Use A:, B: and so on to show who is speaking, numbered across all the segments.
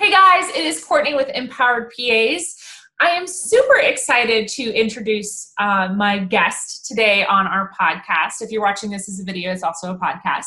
A: Hey guys, it is Courtney with Empowered PAs. I am super excited to introduce uh, my guest today on our podcast. If you're watching this as a video, it's also a podcast.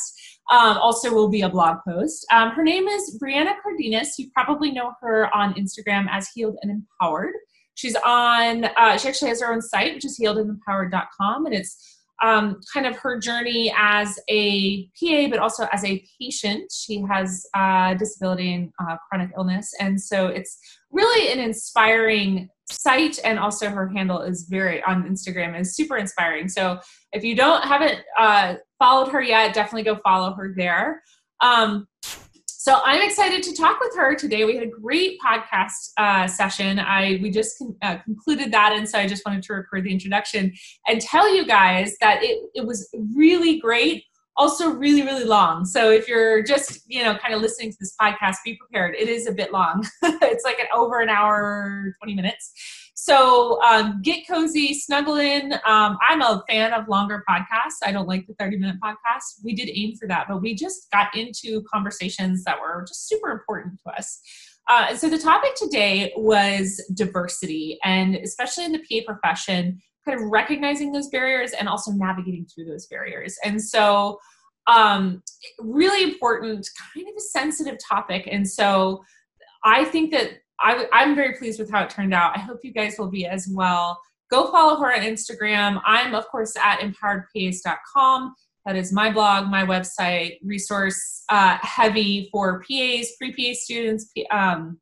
A: Um, also, will be a blog post. Um, her name is Brianna Cardenas. You probably know her on Instagram as Healed and Empowered. She's on. Uh, she actually has her own site, which is healedandempowered.com, and it's um, kind of her journey as a PA, but also as a patient. She has uh, disability and uh, chronic illness, and so it's really an inspiring site. And also, her handle is very on Instagram is super inspiring. So if you don't haven't uh, followed her yet, definitely go follow her there. Um, so I'm excited to talk with her today. We had a great podcast uh, session. I we just con- uh, concluded that, and so I just wanted to record the introduction and tell you guys that it it was really great. Also, really really long. So if you're just you know kind of listening to this podcast, be prepared. It is a bit long. it's like an over an hour, twenty minutes. So um, get cozy, snuggle in. Um, I'm a fan of longer podcasts. I don't like the 30 minute podcast. We did aim for that, but we just got into conversations that were just super important to us. Uh, and so the topic today was diversity, and especially in the PA profession, kind of recognizing those barriers and also navigating through those barriers. And so, um, really important, kind of a sensitive topic. And so, I think that I, I'm very pleased with how it turned out. I hope you guys will be as well. Go follow her on Instagram. I'm, of course, at empoweredpas.com. That is my blog, my website, resource uh, heavy for PAs, pre PA students, um,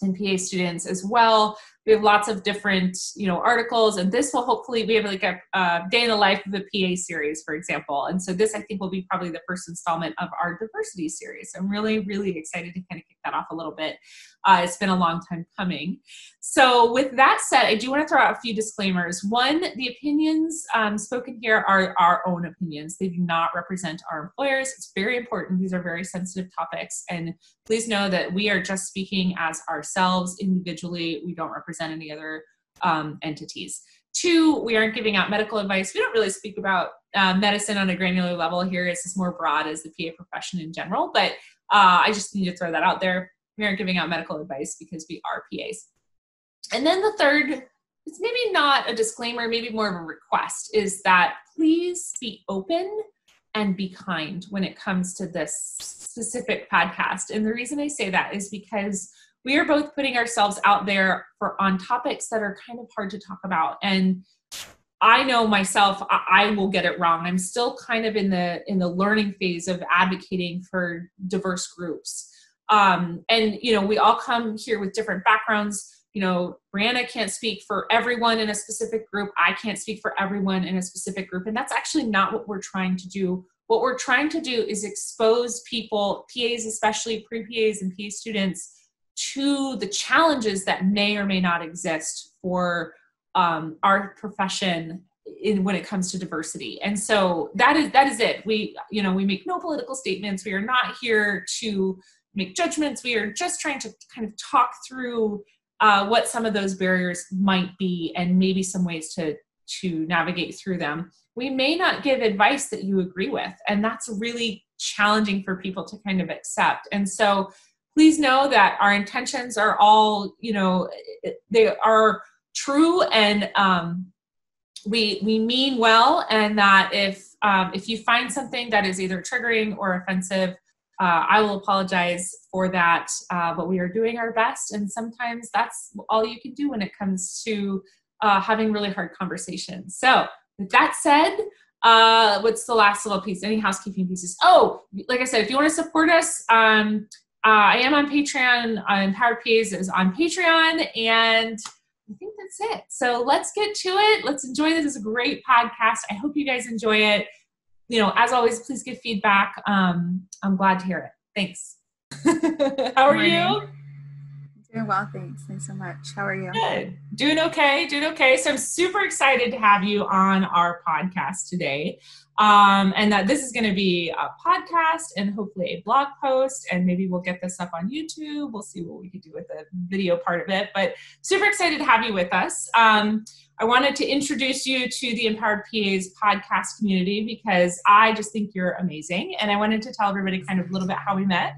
A: and PA students as well. We have lots of different, you know, articles, and this will hopefully we have like a uh, day in the life of a PA series, for example. And so this, I think, will be probably the first installment of our diversity series. I'm really, really excited to kind of kick that off a little bit. Uh, it's been a long time coming. So, with that said, I do want to throw out a few disclaimers. One, the opinions um, spoken here are our own opinions, they do not represent our employers. It's very important. These are very sensitive topics. And please know that we are just speaking as ourselves individually, we don't represent any other um, entities. Two, we aren't giving out medical advice. We don't really speak about uh, medicine on a granular level here. It's just more broad as the PA profession in general. But uh, I just need to throw that out there we aren't giving out medical advice because we are PAs. And then the third, it's maybe not a disclaimer, maybe more of a request, is that please be open and be kind when it comes to this specific podcast. And the reason I say that is because we are both putting ourselves out there for on topics that are kind of hard to talk about. And I know myself, I will get it wrong. I'm still kind of in the in the learning phase of advocating for diverse groups. Um, and you know we all come here with different backgrounds. You know brianna can't speak for everyone in a specific group. I can't speak for everyone in a specific group. And that's actually not what we're trying to do. What we're trying to do is expose people pas especially pre-pas and pa students to the challenges that may or may not exist for um, our profession in when it comes to diversity and so that is that is it we you know we make no political statements we are not here to make judgments. We are just trying to kind of talk through uh, what some of those barriers might be and maybe some ways to to navigate through them. We may not give advice that you agree with, and that's really challenging for people to kind of accept. And so please know that our intentions are all, you know, they are true and um, we we mean well and that if um, if you find something that is either triggering or offensive uh, I will apologize for that, uh, but we are doing our best, and sometimes that's all you can do when it comes to uh, having really hard conversations. So, with that said, uh, what's the last little piece? Any housekeeping pieces? Oh, like I said, if you want to support us, um, uh, I am on Patreon. Uh, Empowered PAs is on Patreon, and I think that's it. So let's get to it. Let's enjoy this. It's a great podcast. I hope you guys enjoy it you know, as always, please give feedback. Um, I'm glad to hear it. Thanks. How are you?
B: Doing well, thanks. Thanks so much. How are you?
A: Good. Doing okay. Doing okay. So I'm super excited to have you on our podcast today. Um, and that this is going to be a podcast and hopefully a blog post, and maybe we'll get this up on YouTube. We'll see what we can do with the video part of it. But super excited to have you with us. Um, I wanted to introduce you to the Empowered PAs podcast community because I just think you're amazing. And I wanted to tell everybody kind of a little bit how we met.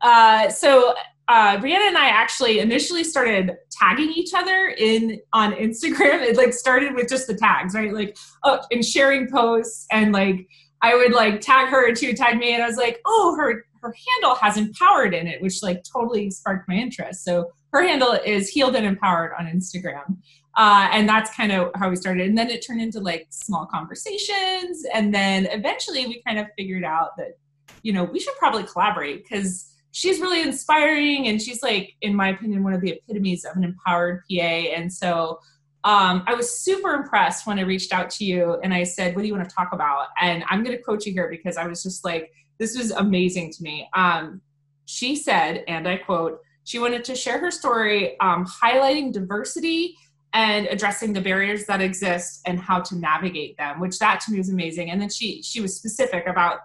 A: Uh, so uh, Brianna and I actually initially started tagging each other in on Instagram. It like started with just the tags, right? Like, oh, and sharing posts, and like I would like tag her and she would tag me, and I was like, oh, her her handle has empowered in it, which like totally sparked my interest. So her handle is healed and empowered on Instagram. Uh, and that's kind of how we started. And then it turned into like small conversations. And then eventually we kind of figured out that, you know, we should probably collaborate because she's really inspiring and she's like, in my opinion, one of the epitomes of an empowered PA. And so um, I was super impressed when I reached out to you and I said, What do you want to talk about? And I'm going to quote you here because I was just like, This was amazing to me. Um, she said, and I quote, she wanted to share her story um, highlighting diversity and addressing the barriers that exist and how to navigate them which that to me was amazing and then she she was specific about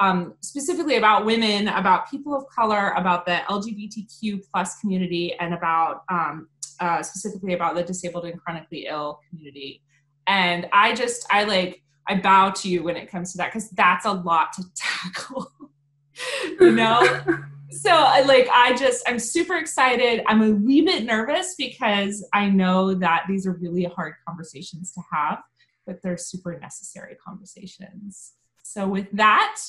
A: um, specifically about women about people of color about the lgbtq plus community and about um, uh, specifically about the disabled and chronically ill community. And i just i like i bow to you when it comes to that because that's a lot to tackle you know? So like i just i'm super excited. I'm a wee bit nervous because i know that these are really hard conversations to have but they're super necessary conversations. So with that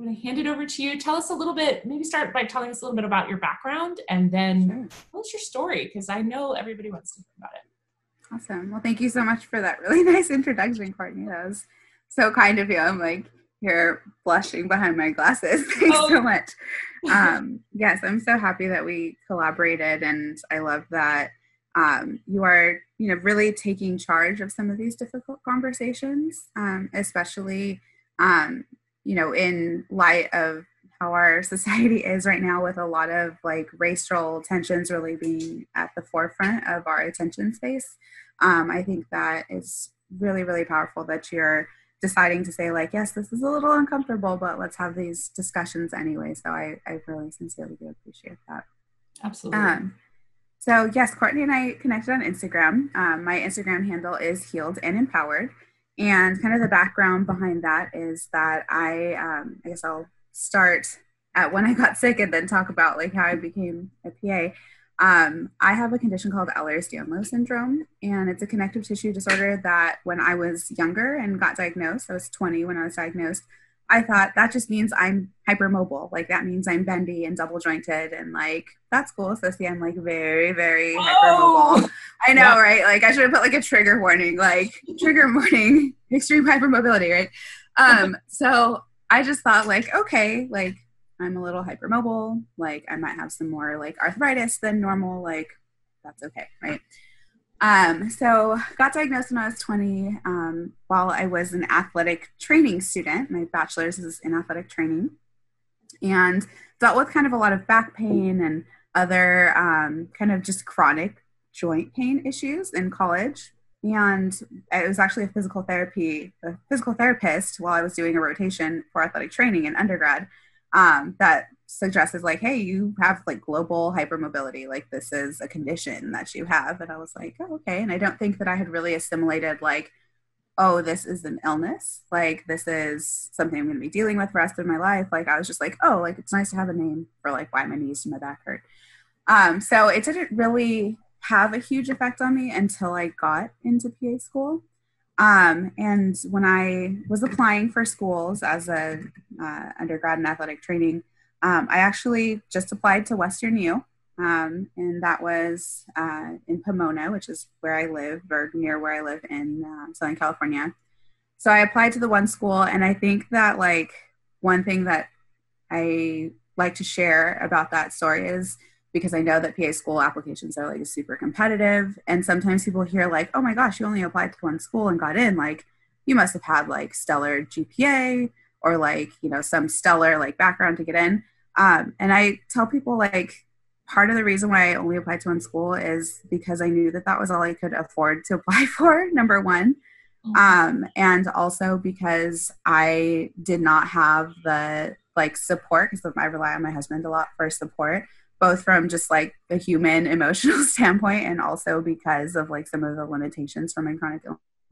A: i'm going to hand it over to you tell us a little bit maybe start by telling us a little bit about your background and then sure. tell us your story because i know everybody wants to hear about it
B: awesome well thank you so much for that really nice introduction courtney that was so kind of you i'm like here blushing behind my glasses. Thanks oh. so much. Um, yes, I'm so happy that we collaborated, and I love that um, you are, you know, really taking charge of some of these difficult conversations, um, especially, um, you know, in light of how our society is right now, with a lot of like racial tensions really being at the forefront of our attention space. Um, I think that is really, really powerful that you're deciding to say like yes this is a little uncomfortable but let's have these discussions anyway. So i, I really sincerely do appreciate that.
A: Absolutely. Um,
B: so yes courtney and i connected on instagram. Um, my instagram handle is healed and empowered and kind of the background behind that is that i um, i guess i'll start at when i got sick and then talk about like how i became a pa um, I have a condition called Ehlers-Danlos syndrome, and it's a connective tissue disorder that when I was younger and got diagnosed, I was 20 when I was diagnosed, I thought that just means I'm hypermobile. Like that means I'm bendy and double jointed and like that's cool. So see I'm like very, very oh! hypermobile. I know, yeah. right? Like I should have put like a trigger warning, like trigger warning, extreme hypermobility, right? Um, so I just thought like, okay, like I'm a little hypermobile, like I might have some more like arthritis than normal, like that's okay, right? Um, so got diagnosed when I was 20 um, while I was an athletic training student. My bachelor's is in athletic training and dealt with kind of a lot of back pain and other um, kind of just chronic joint pain issues in college. And it was actually a physical therapy, a physical therapist while I was doing a rotation for athletic training in undergrad um, that suggested like, hey, you have like global hypermobility. Like this is a condition that you have. And I was like, oh, okay. And I don't think that I had really assimilated like, oh, this is an illness. Like this is something I'm going to be dealing with the rest of my life. Like I was just like, oh, like it's nice to have a name for like why my knees and my back hurt. Um, so it didn't really have a huge effect on me until I got into PA school. Um, and when I was applying for schools as a uh, undergrad in athletic training, um, I actually just applied to Western U, um, and that was uh, in Pomona, which is where I live, or near where I live in uh, Southern California. So I applied to the one school, and I think that like one thing that I like to share about that story is because I know that PA school applications are like super competitive. And sometimes people hear like, oh my gosh, you only applied to one school and got in. Like you must have had like stellar GPA or like, you know, some stellar like background to get in. Um, and I tell people like part of the reason why I only applied to one school is because I knew that that was all I could afford to apply for, number one. Um, and also because I did not have the like support because I rely on my husband a lot for support both from just like a human emotional standpoint and also because of like some of the limitations from my chronic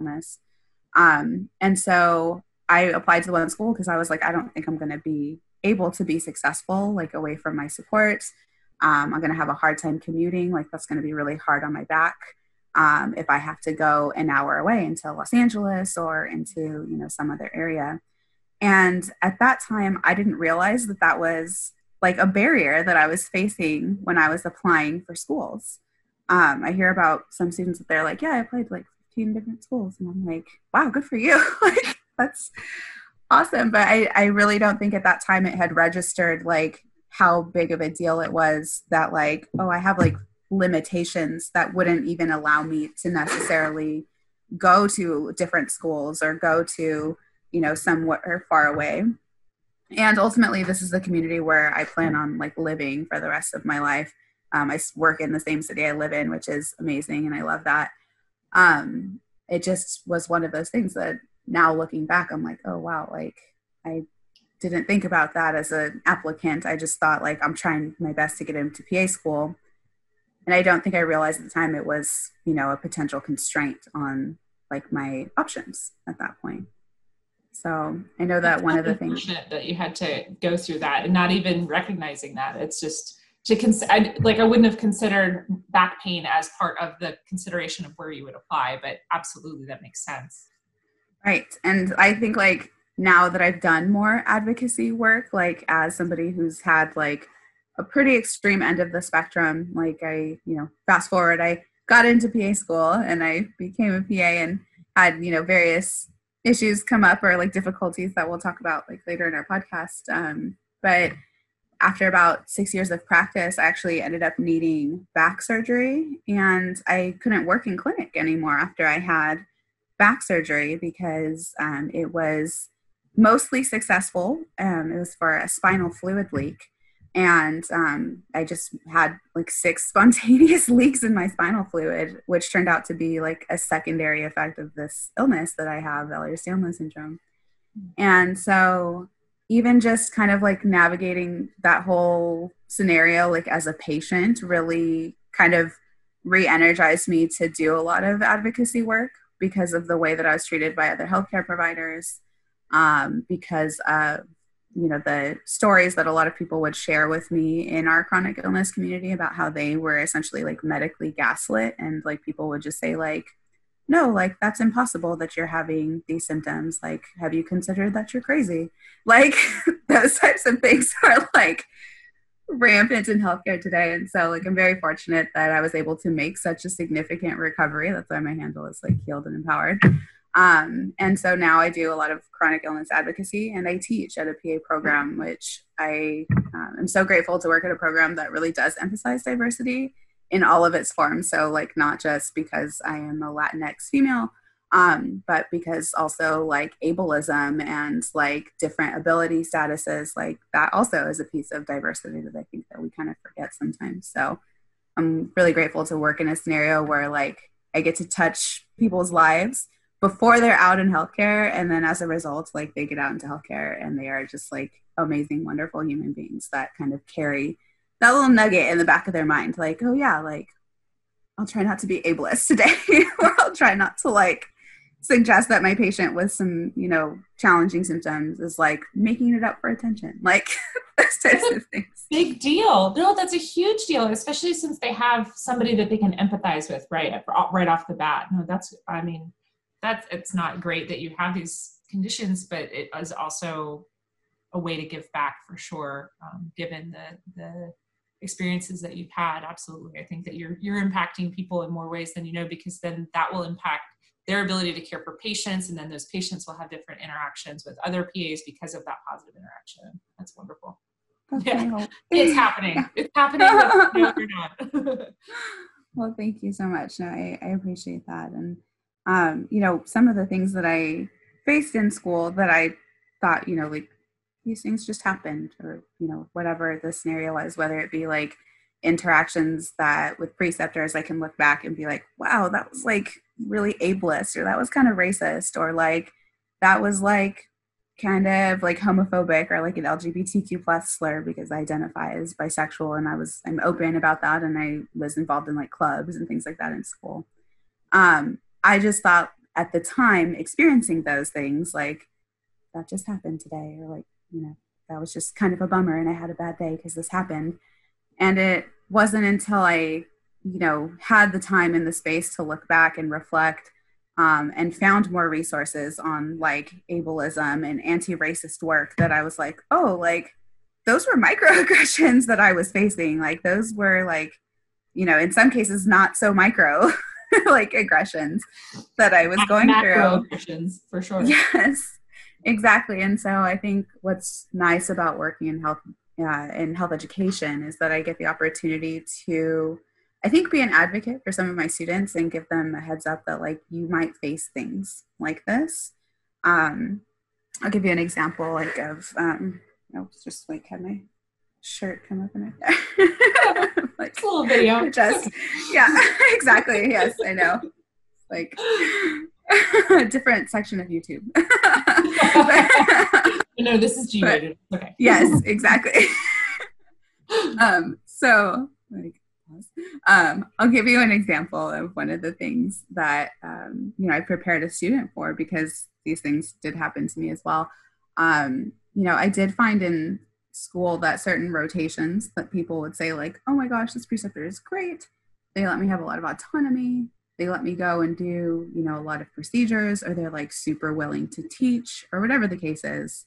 B: illness. Um, and so I applied to one school because I was like, I don't think I'm going to be able to be successful like away from my support. Um, I'm going to have a hard time commuting. Like, that's going to be really hard on my back. Um, if I have to go an hour away into Los Angeles or into, you know, some other area. And at that time, I didn't realize that that was like a barrier that I was facing when I was applying for schools. Um, I hear about some students that they're like, yeah, I applied like 15 different schools. And I'm like, wow, good for you. like, that's awesome. But I, I really don't think at that time it had registered like how big of a deal it was that like, oh, I have like limitations that wouldn't even allow me to necessarily go to different schools or go to, you know, somewhat or far away. And ultimately, this is the community where I plan on like living for the rest of my life. Um, I work in the same city I live in, which is amazing, and I love that. Um, it just was one of those things that now looking back, I'm like, oh wow, like I didn't think about that as an applicant. I just thought like I'm trying my best to get into PA school, and I don't think I realized at the time it was you know a potential constraint on like my options at that point. So I know that one of the things
A: that you had to go through that and not even recognizing that it's just to consider like i wouldn't have considered back pain as part of the consideration of where you would apply but absolutely that makes sense
B: right. And i think like now that i've done more advocacy work like as somebody who's had like a pretty extreme end of the spectrum like i you know fast forward i got into pa school and i became a pa and had you know various issues come up or like difficulties that we'll talk about like later in our podcast. Um, but after about six years of practice, I actually ended up needing back surgery and I couldn't work in clinic anymore after I had back surgery because um, it was mostly successful. Um, it was for a spinal fluid leak. And um, I just had like six spontaneous leaks in my spinal fluid, which turned out to be like a secondary effect of this illness that I have, Ehlers-Danlos syndrome. And so even just kind of like navigating that whole scenario like as a patient really kind of re-energized me to do a lot of advocacy work because of the way that i was treated by other healthcare providers um, because of you know the stories that a lot of people would share with me in our chronic illness community about how they were essentially like medically gaslit and like people would just say like no, like that's impossible that you're having these symptoms. Like, have you considered that you're crazy? Like, those types of things are like rampant in healthcare today. And so, like, I'm very fortunate that I was able to make such a significant recovery. That's why my handle is like healed and empowered. Um, and so now I do a lot of chronic illness advocacy and I teach at a PA program, which I um, am so grateful to work at a program that really does emphasize diversity in all of its forms. So, like, not just because I am a Latinx female, um, but because also like ableism and like different ability statuses, like that also is a piece of diversity that I think that we kind of forget sometimes. So, I'm really grateful to work in a scenario where like I get to touch people's lives before they're out in healthcare, and then as a result, like they get out into healthcare and they are just like amazing, wonderful human beings that kind of carry that little nugget in the back of their mind, like, oh yeah, like I'll try not to be ableist today, or I'll try not to like suggest that my patient with some, you know, challenging symptoms is like making it up for attention, like those types of things.
A: Big deal. No, that's a huge deal, especially since they have somebody that they can empathize with, right, right off the bat. No, that's, I mean, that's it's not great that you have these conditions, but it is also a way to give back for sure, um, given the the experiences that you've had absolutely i think that you're you're impacting people in more ways than you know because then that will impact their ability to care for patients and then those patients will have different interactions with other pas because of that positive interaction. That's wonderful. Yeah. it's happening. It's happening no, you're
B: not. Well thank you so much. No I, I appreciate that. And um, you know some of the things that i faced in school that i thought you know like these things just happened or you know whatever the scenario was whether it be like interactions that with preceptors i can look back and be like wow that was like really ableist or that was kind of racist or like that was like kind of like homophobic or like an lgbtq plus slur because i identify as bisexual and i was i'm open about that and i was involved in like clubs and things like that in school um i just thought at the time experiencing those things like that just happened today or like you know, that was just kind of a bummer and I had a bad day because this happened. And it wasn't until I, you know, had the time and the space to look back and reflect um, and found more resources on like ableism and anti-racist work that I was like, oh, like those were microaggressions that I was facing. Like those were like, you know, in some cases not so micro like aggressions that I was going
A: Macro through. Aggressions for sure.
B: Yes, exactly. And so I think what's nice about working in health uh, in health education is that I get the opportunity to, I think, be an advocate for some of my students and give them a heads up that like you might face things like this. Um, I'll give you an example like of um, know, just like had my shirt come up in
A: it. like a little video.
B: Just yeah, exactly. Yes, I know. Like a different section of YouTube.
A: No, this is G rated. Okay.
B: Yes, exactly. um, so like um, I'll give you an example of one of the things that um, you know I prepared a student for because these things did happen to me as well. Um, you know, I did find in school that certain rotations that people would say like, "Oh my gosh, this preceptor is great. They let me have a lot of autonomy. They let me go and do, you know, a lot of procedures or they're like super willing to teach or whatever the case is."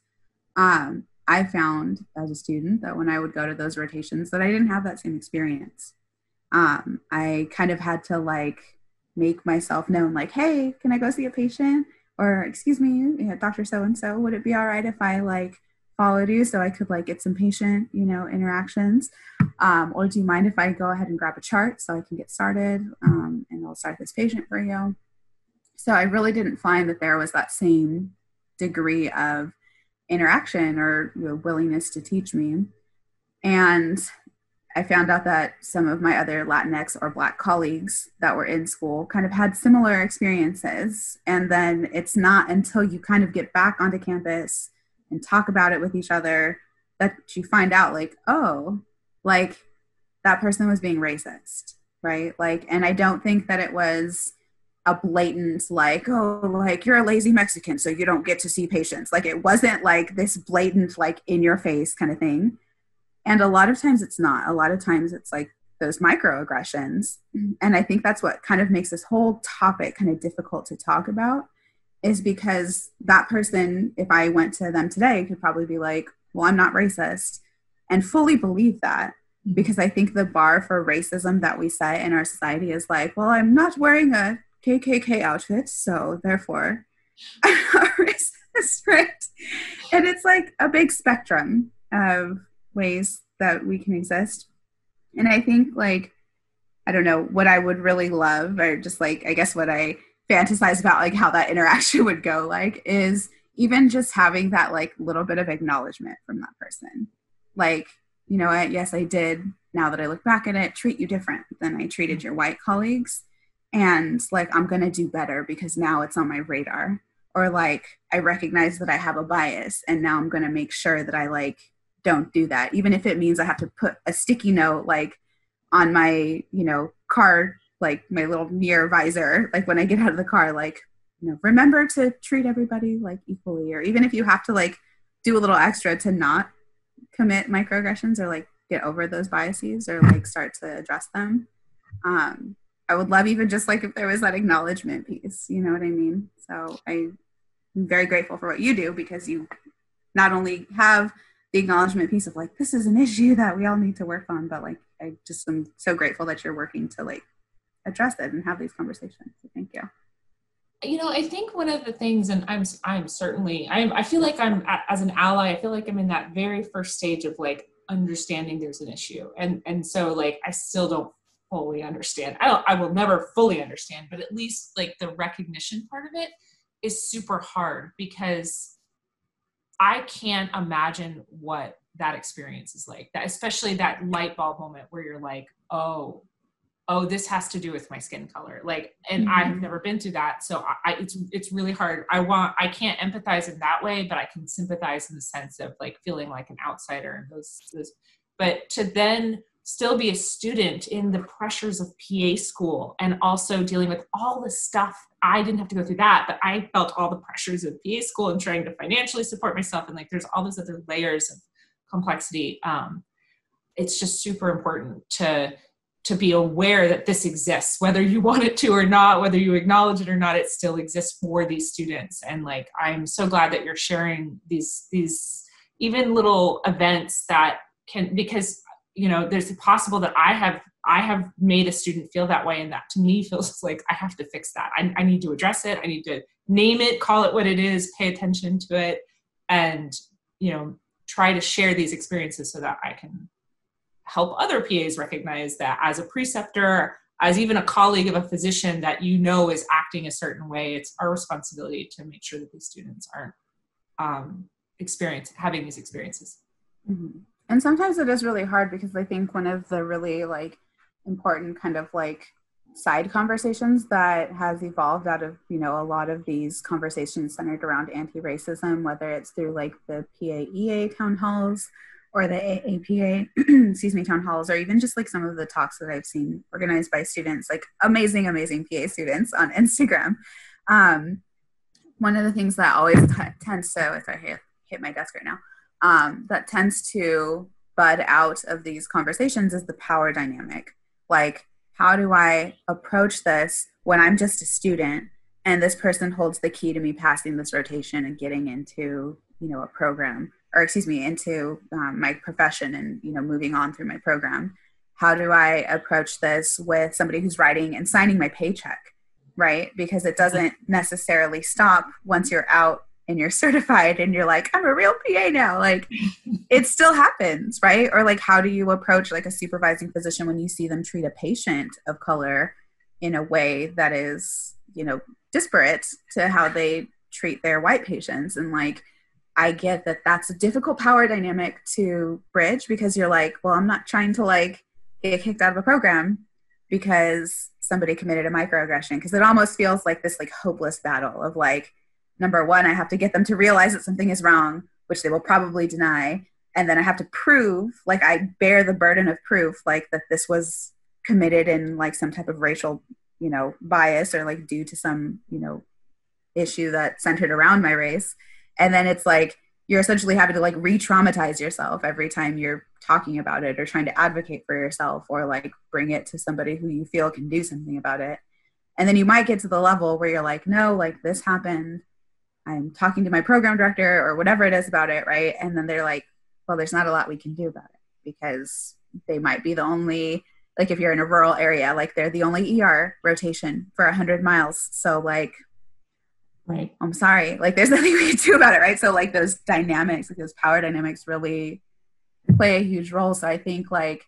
B: Um, I found as a student that when I would go to those rotations that I didn't have that same experience. Um, I kind of had to like make myself known like, "Hey, can I go see a patient?" or excuse me, Dr. So and so, would it be all right if I like followed you so I could like get some patient, you know, interactions? Um, or do you mind if I go ahead and grab a chart so I can get started um, and I'll start this patient for you? So I really didn't find that there was that same degree of interaction or you know, willingness to teach me. And I found out that some of my other Latinx or Black colleagues that were in school kind of had similar experiences. And then it's not until you kind of get back onto campus and talk about it with each other that you find out, like, oh, like that person was being racist, right? Like, and I don't think that it was a blatant, like, oh, like you're a lazy Mexican, so you don't get to see patients. Like, it wasn't like this blatant, like in your face kind of thing and a lot of times it's not. A lot of times it's like those microaggressions. And I think that's what kind of makes this whole topic kind of difficult to talk about is because that person, if I went to them today, could probably be like, well, I'm not racist and fully believe that mm-hmm. because I think the bar for racism that we set in our society is like, well, I'm not wearing a KKK outfit, so therefore I'm racist, right? And it's like a big spectrum of ways that we can exist. And I think like I don't know what I would really love or just like I guess what I fantasize about like how that interaction would go like is even just having that like little bit of acknowledgement from that person. Like, you know what, yes, I did now that I look back at it, treat you different than I treated your white colleagues. And like I'm gonna do better because now it's on my radar. Or like I recognize that I have a bias and now I'm gonna make sure that I like don't do that even if it means i have to put a sticky note like on my you know car like my little mirror visor like when i get out of the car like you know remember to treat everybody like equally or even if you have to like do a little extra to not commit microaggressions or like get over those biases or like start to address them um i would love even just like if there was that acknowledgement piece you know what i mean? So i'm very grateful for what you do because you not only have the acknowledgement piece of like this is an issue that we all need to work on but like i just am so grateful that you're working to like address it and have these conversations. So thank you.
A: You know i think one of the things and i'm i'm certainly i'm i feel like i'm as an ally i feel like i'm in that very first stage of like understanding there's an issue. And and so like i still don't fully understand i don't i will never fully understand but at least like the recognition part of it is super hard because I can't imagine what that experience is like. That especially that light bulb moment where you're like, oh, oh, this has to do with my skin color. Like, and mm-hmm. I've never been through that, so I, it's it's really hard. I want I can't empathize in that way, but I can sympathize in the sense of like feeling like an outsider and those those. But to then still be a student in the pressures of PA school and also dealing with all the stuff. I didn't have to go through that, but I felt all the pressures of PA school and trying to financially support myself. And like there's all those other layers of complexity. Um, it's just super important to to be aware that this exists whether you want it to or not whether you acknowledge it or not it still exists for these students and like i'm so glad that you're sharing these these even little events that can because you know there's possible that i have i have made a student feel that way. And that to me feels like i have to fix that. I, I need to address it. I need to name it call it what it is pay attention to it and you know try to share these experiences so that i can help other pas recognize that as a preceptor as even a colleague of a physician that you know is acting a certain way it's our responsibility to make sure that these students aren't um, having these experiences.
B: Mm-hmm and sometimes it is really hard because i think one of the really like important kind of like side conversations that has evolved out of you know a lot of these conversations centered around anti-racism whether it's through like the paea town halls or the aapa excuse me town halls or even just like some of the talks that i've seen organized by students like amazing amazing pa students on instagram. Um, one of the things that always t- tends to if i hit, hit my desk right now um, that tends to bud out of these conversations is the power dynamic. Like, how do I approach this when I'm just a student and this person holds the key to me passing this rotation and getting into, you know, a program or excuse me, into um, my profession and, you know, moving on through my program? How do I approach this with somebody who's writing and signing my paycheck? Right? Because it doesn't necessarily stop once you're out and you're certified and you're like i'm a real pa now like it still happens right? Or like how do you approach like a supervising physician when you see them treat a patient of color in a way that is you know disparate to how they treat their white patients? And like i get that that's a difficult power dynamic to bridge because you're like well i'm not trying to like get kicked out of a program because somebody committed a microaggression because it almost feels like this like hopeless battle of like number one, I have to get them to realize that something is wrong, which they will probably deny. And then I have to prove, like, I bear the burden of proof, like, that this was committed in, like, some type of racial, you know, bias or, like, due to some, you know, issue that centered around my race. And then it's like, you're essentially having to, like, re traumatize yourself every time you're talking about it or trying to advocate for yourself or, like, bring it to somebody who you feel can do something about it. And then you might get to the level where you're like, no, like, this happened I'm talking to my program director or whatever it is about it, right? And then they're like, well, there's not a lot we can do about it because they might be the only, like if you're in a rural area, like they're the only ER rotation for 100 miles. So, like,
A: right.
B: I'm sorry, like there's nothing we can do about it, right? So, like those dynamics, like those power dynamics really play a huge role. So, I think like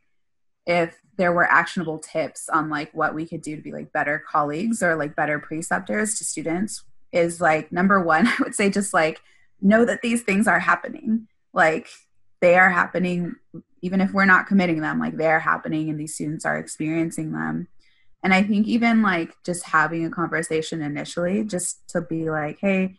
B: if there were actionable tips on like what we could do to be like better colleagues or like better preceptors to students is like number one, I would say just like know that these things are happening. Like they are happening, even if we're not committing them, like they're happening and these students are experiencing them. And I think even like just having a conversation initially, just to be like, hey,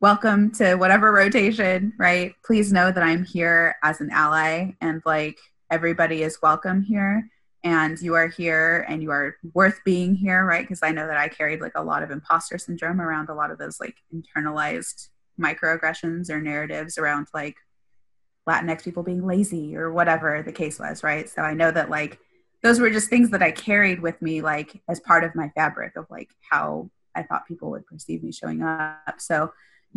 B: welcome to whatever rotation, right? Please know that I'm here as an ally and like everybody is welcome here and you are here and you are worth being here right? Because i know that i carried like a lot of imposter syndrome around a lot of those like internalized microaggressions or narratives around like latinx people being lazy or whatever the case was right? So i know that like those were just things that i carried with me like as part of my fabric of like how i thought people would perceive me showing up. So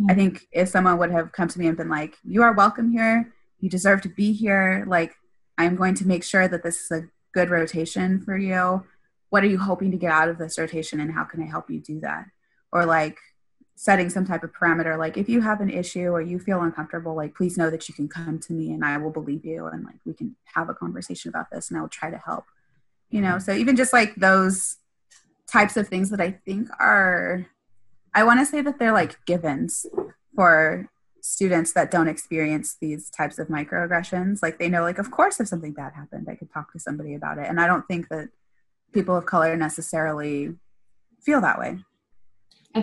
B: mm-hmm. i think if someone would have come to me and been like you are welcome here. You deserve to be here. Like i'm going to make sure that this is a good rotation for you what are you hoping to get out of this rotation and how can i help you do that? Or like setting some type of parameter like if you have an issue or you feel uncomfortable like please know that you can come to me and i will believe you and like we can have a conversation about this and i'll try to help you know? Mm-hmm. So even just like those types of things that i think are i want to say that they're like givens for students that don't experience these types of microaggressions like they know like of course if something bad happened i could talk to somebody about it. And i don't think that people of color necessarily feel that way.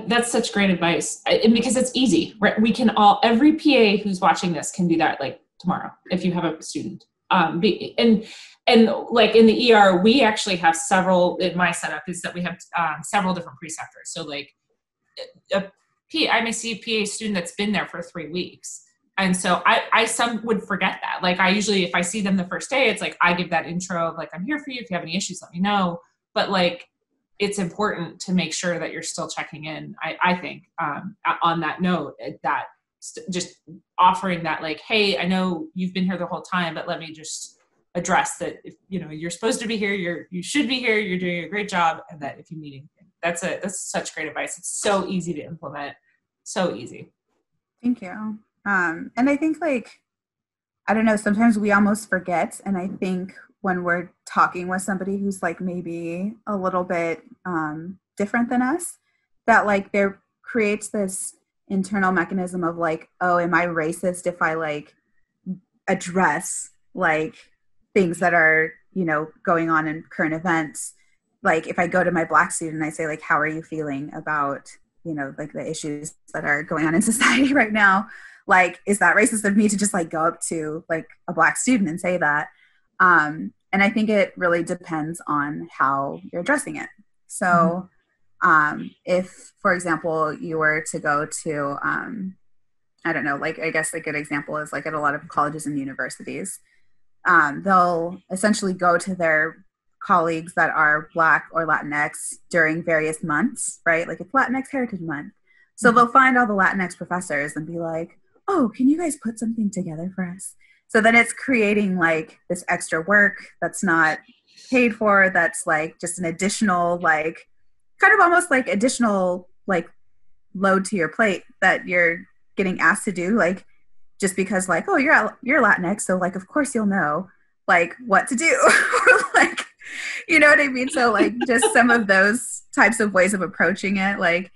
A: That's such great advice. And because it's easy right? We can all every pa who's watching this can do that like tomorrow if you have a student. Um and and like in the er we actually have several in my setup is that we have um, several different preceptors. So like a P, I may see a PA student that's been there for three weeks and so I, I some would forget that. Like I usually, if I see them the first day, it's like I give that intro of like I'm here for you. If you have any issues, let me know. But like it's important to make sure that you're still checking in. I, I think um, on that note eh, that just offering that like, hey, I know you've been here the whole time, but let me just address that. If you know you're supposed to be here, you're you should be here. You're doing a great job, and that if you need anything, that's a that's such great advice. It's so easy to implement. So easy.
B: Thank you. Um, and I think like, I don't know, sometimes we almost forget. And I think when we're talking with somebody who's like maybe a little bit um, different than us, that like there creates this internal mechanism of like, oh, am I racist if I like address like things that are, you know, going on in current events? Like if I go to my black student, and I say like, how are you feeling about, you know, like the issues that are going on in society right now? like is that racist of me to just like go up to like a black student and say that um, and i think it really depends on how you're addressing it so mm-hmm. um, if for example you were to go to um, i don't know like i guess a good example is like at a lot of colleges and universities um, they'll essentially go to their colleagues that are black or latinx during various months right like it's latinx heritage month so mm-hmm. they'll find all the latinx professors and be like oh, can you guys put something together for us? So then it's creating like this extra work that's not paid for, that's like just an additional, like, kind of almost like additional, like, load to your plate that you're getting asked to do, like, just because, like, oh, you're you're Latinx, so like, of course you'll know, like, what to do, you know what I mean? So like, just some of those types of ways of approaching it, like,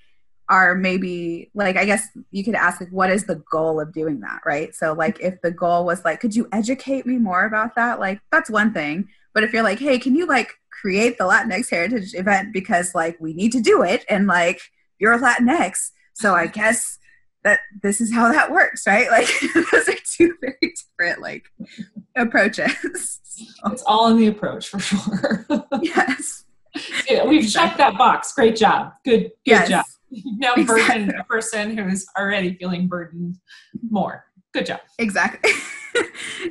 B: are maybe like i guess you could ask like what is the goal of doing that right? So like if the goal was like could you educate me more about that? Like that's one thing. But if you're like hey can you like create the latinx heritage event because like we need to do it and like you're a latinx. So i guess that this is how that works right like those are two very different like approaches
A: so. it's all in the approach for sure
B: yes
A: yeah, we've exactly. checked that box great job good good yes. job now exactly. burden a person who's already feeling burdened more. Good job.
B: Exactly.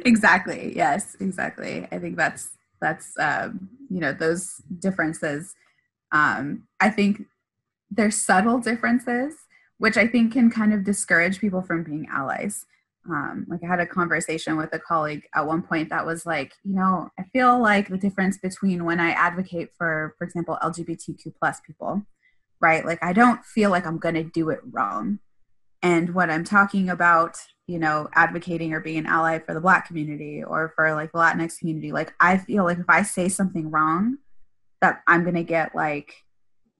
B: exactly. Yes, exactly. I think that's that's um, you know those differences. Um, I think there's subtle differences, which I think can kind of discourage people from being allies. Um, like I had a conversation with a colleague at one point that was like, you know, I feel like the difference between when I advocate for, for example, LGBTQ plus people right? Like I don't feel like I'm to do it wrong. And what I'm talking about, you know, advocating or being an ally for the black community or for like the Latinx community, like I feel like if I say something wrong, that I'm to get like,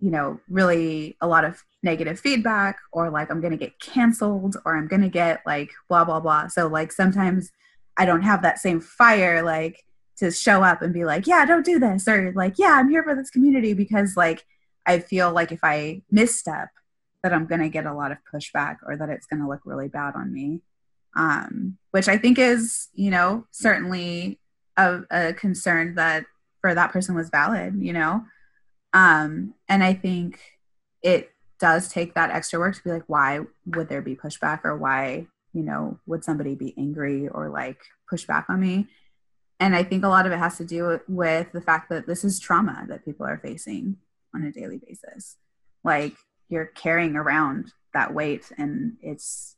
B: you know, really a lot of negative feedback or like I'm going to get canceled or I'm going to get like blah, blah, blah. So like sometimes I don't have that same fire, like to show up and be like, yeah, don't do this or like, yeah, I'm here for this community because like, I feel like if I misstep, that I'm going to get a lot of pushback or that it's going to look really bad on me. Um, which I think is, you know, certainly a, a, concern that for that person was valid, you know. Um, and I think it does take that extra work to be like, why would there be pushback or why, you know, would somebody be angry or like push back on me? And I think a lot of it has to do with the fact that this is trauma that people are facing on a daily basis. Like you're carrying around that weight and it's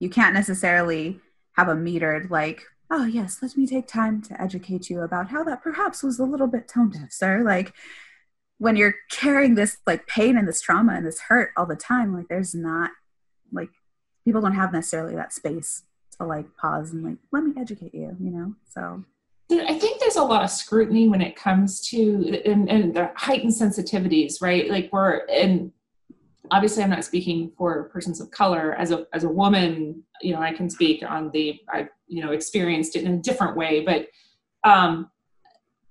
B: you can't necessarily have a metered like oh yes let me take time to educate you about how that perhaps was a little bit tone deaf sir like when you're carrying this like pain and this trauma and this hurt all the time like there's not like people don't have necessarily that space to like pause and like let me educate you you know so
A: I think there's a lot of scrutiny when it comes to and, and the heightened sensitivities, right? Like we're and obviously I'm not speaking for persons of color. As a as a woman, you know, I can speak on the I've you know experienced it in a different way, but um,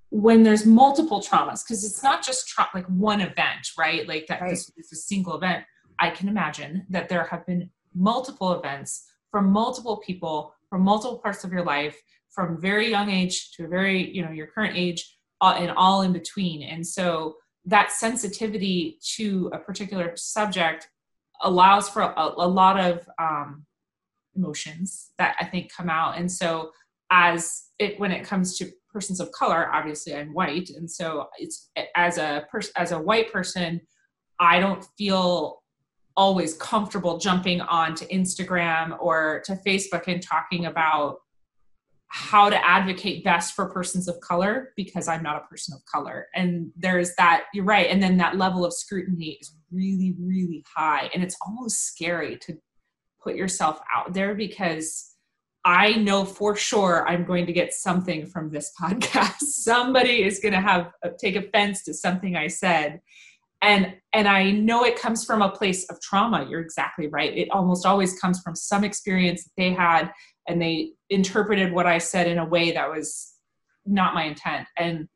A: when there's multiple traumas, because it's not just tra- like one event, right? Like that right. this is a single event. I can imagine that there have been multiple events from multiple people from multiple parts of your life from very young age to a very you know your current age and all in between and so that sensitivity to a particular subject allows for a, a lot of um, emotions that I think come out. And so as it when it comes to persons of color, obviously I'm white, and so it's as a person as a white person, I don't feel always comfortable jumping onto Instagram or to Facebook and talking about how to advocate best for persons of color because I'm not a person of color. And there's that, you're right. And then that level of scrutiny is really, really high. And it's almost scary to put yourself out there because I know for sure I'm going to get something from this podcast. Somebody is going to have uh, take offense to something I said. And and I know it comes from a place of trauma. You're exactly right. It almost always comes from some experience that they had and they interpreted what I said in a way that was not my intent. And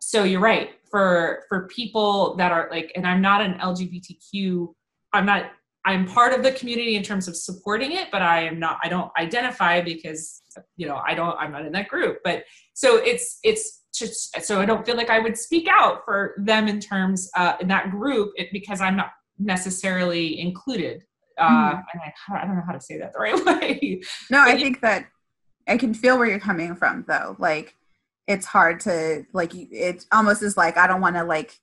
A: so you're right. For for people that are like and I'm not an LGBTQ I'm not I'm part of the community in terms of supporting it, but I am not, I don't identify because, you know, I don't, I'm not in that group. But so it's, it's just, so I don't feel like I would speak out for them in terms, uh, in that group it, because I'm not necessarily included. Uh, mm-hmm. and I, I don't know how to say that the right way.
B: No, I think that I can feel where you're coming from though. Like, it's hard to, like, it almost is like, I don't want to, like,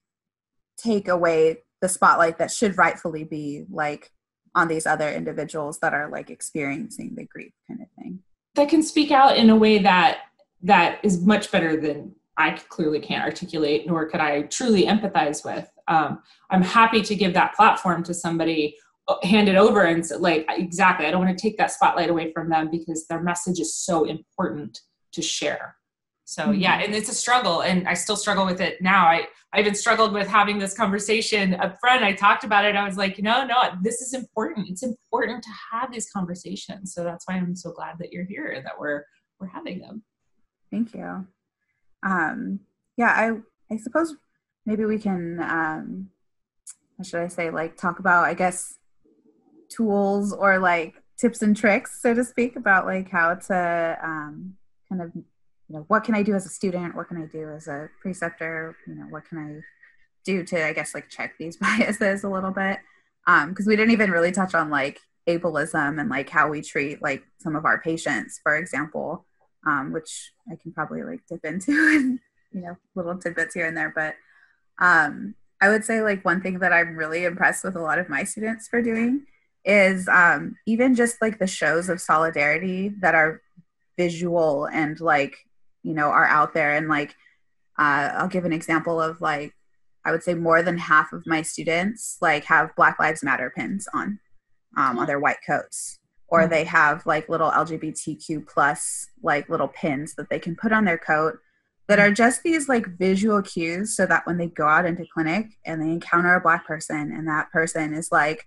B: take away the spotlight that should rightfully be like on these other individuals that are like experiencing the grief kind of thing.
A: That can speak out in a way that that is much better than i clearly can't articulate nor could i truly empathize with. Um, i'm happy to give that platform to somebody uh, hand it over and like exactly i don't want to take that spotlight away from them because their message is so important to share so mm-hmm. yeah and it's a struggle and i still struggle with it now. I i even struggled with having this conversation up front i talked about it. I was like no no this is important. It's important to have these conversations. So that's why i'm so glad that you're here that we're we're having them.
B: Thank you. Um yeah i i suppose maybe we can um what should i say like talk about i guess tools or like tips and tricks so to speak about like how to um kind of you know what can i do as a student? What can i do as a preceptor? You know what can i do to i guess like check these biases a little bit? Um because we didn't even really touch on like ableism and like how we treat like some of our patients for example um which i can probably like dip into and you know little tidbits here and there but um i would say like one thing that i'm really impressed with a lot of my students for doing is um even just like the shows of solidarity that are visual and like you know are out there. And like uh, i'll give an example of like i would say more than half of my students like have black lives matter pins on um, on their white coats. Or mm-hmm. they have like little lgbtq plus like little pins that they can put on their coat that are just these like visual cues so that when they go out into clinic and they encounter a black person and that person is like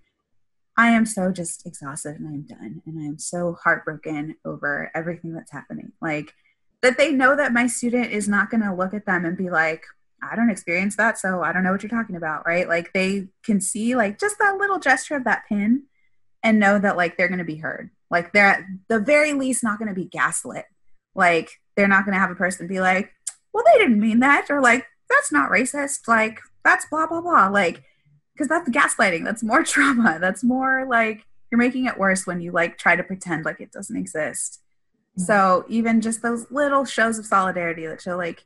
B: i am so just exhausted and i'm done and i am so heartbroken over everything that's happening. Like that they know that my student is not going to look at them and be like i don't experience that so i don't know what you're talking about right? Like they can see like just that little gesture of that pin and know that like they're going to be heard. Like they're at the very least not going to be gaslit. Like they're not going to have a person be like well they didn't mean that or like that's not racist. Like that's blah blah blah. Like because that's gaslighting. That's more trauma. That's more like you're making it worse when you like try to pretend like it doesn't exist. So even just those little shows of solidarity that show like,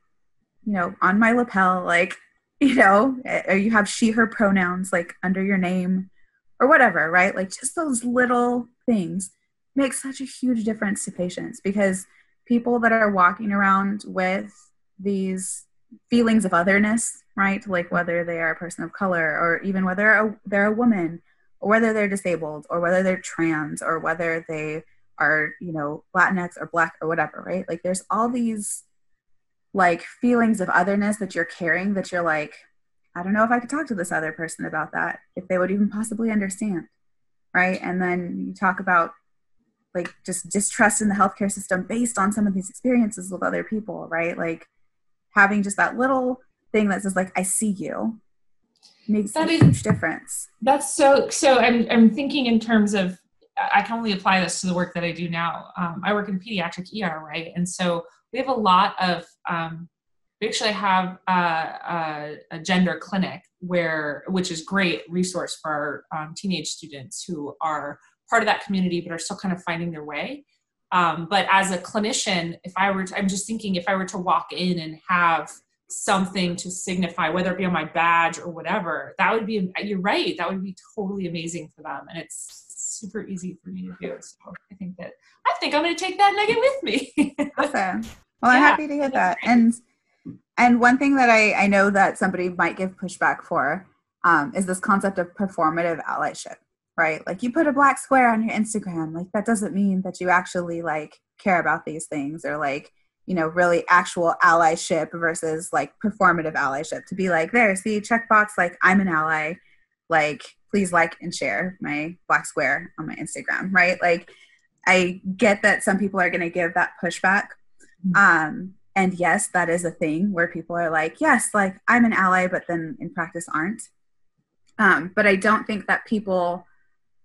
B: you know, on my lapel, like, you know, eh, or you have she, her pronouns like under your name or whatever, right? Like just those little things make such a huge difference to patients because people that are walking around with these feelings of otherness, right? Like whether they are a person of color or even whether they're a woman or whether they're disabled or whether they're trans or whether they are you know latinx or black or whatever right? Like there's all these like feelings of otherness that you're carrying that you're like i don't know if i could talk to this other person about that if they would even possibly understand right? And then you talk about like just distrust in the healthcare system based on some of these experiences with other people right? Like having just that little thing that says like i see you makes that a is, huge difference.
A: That's so so i'm i'm thinking in terms of I can only apply this to the work that I do now. Um, I work in pediatric ER, right? And so we have a lot of, um, we actually have a, a, a, gender clinic where, which is great resource for our um, teenage students who are part of that community but are still kind of finding their way um, but as a clinician if i were to, i'm just thinking if i were to walk in and have something to signify whether it be on my badge or whatever that would be you're right that would be totally amazing for them and it's super easy for me to do so i think that i think i'm going to take that nugget with me.
B: Awesome. Well i'm happy to hear that. and and one thing that I, I know that somebody might give pushback for um, is this concept of performative allyship, right? Like you put a black square on your Instagram, like that doesn't mean that you actually like care about these things or like, you know, really actual allyship versus like performative allyship. To be like, there, see, checkbox, like I'm an ally, like please like and share my black square on my Instagram, right? Like I get that some people are going to give that pushback. Mm-hmm. Um, and yes that is a thing where people are like yes like i'm an ally but then in practice aren't um, but i don't think that people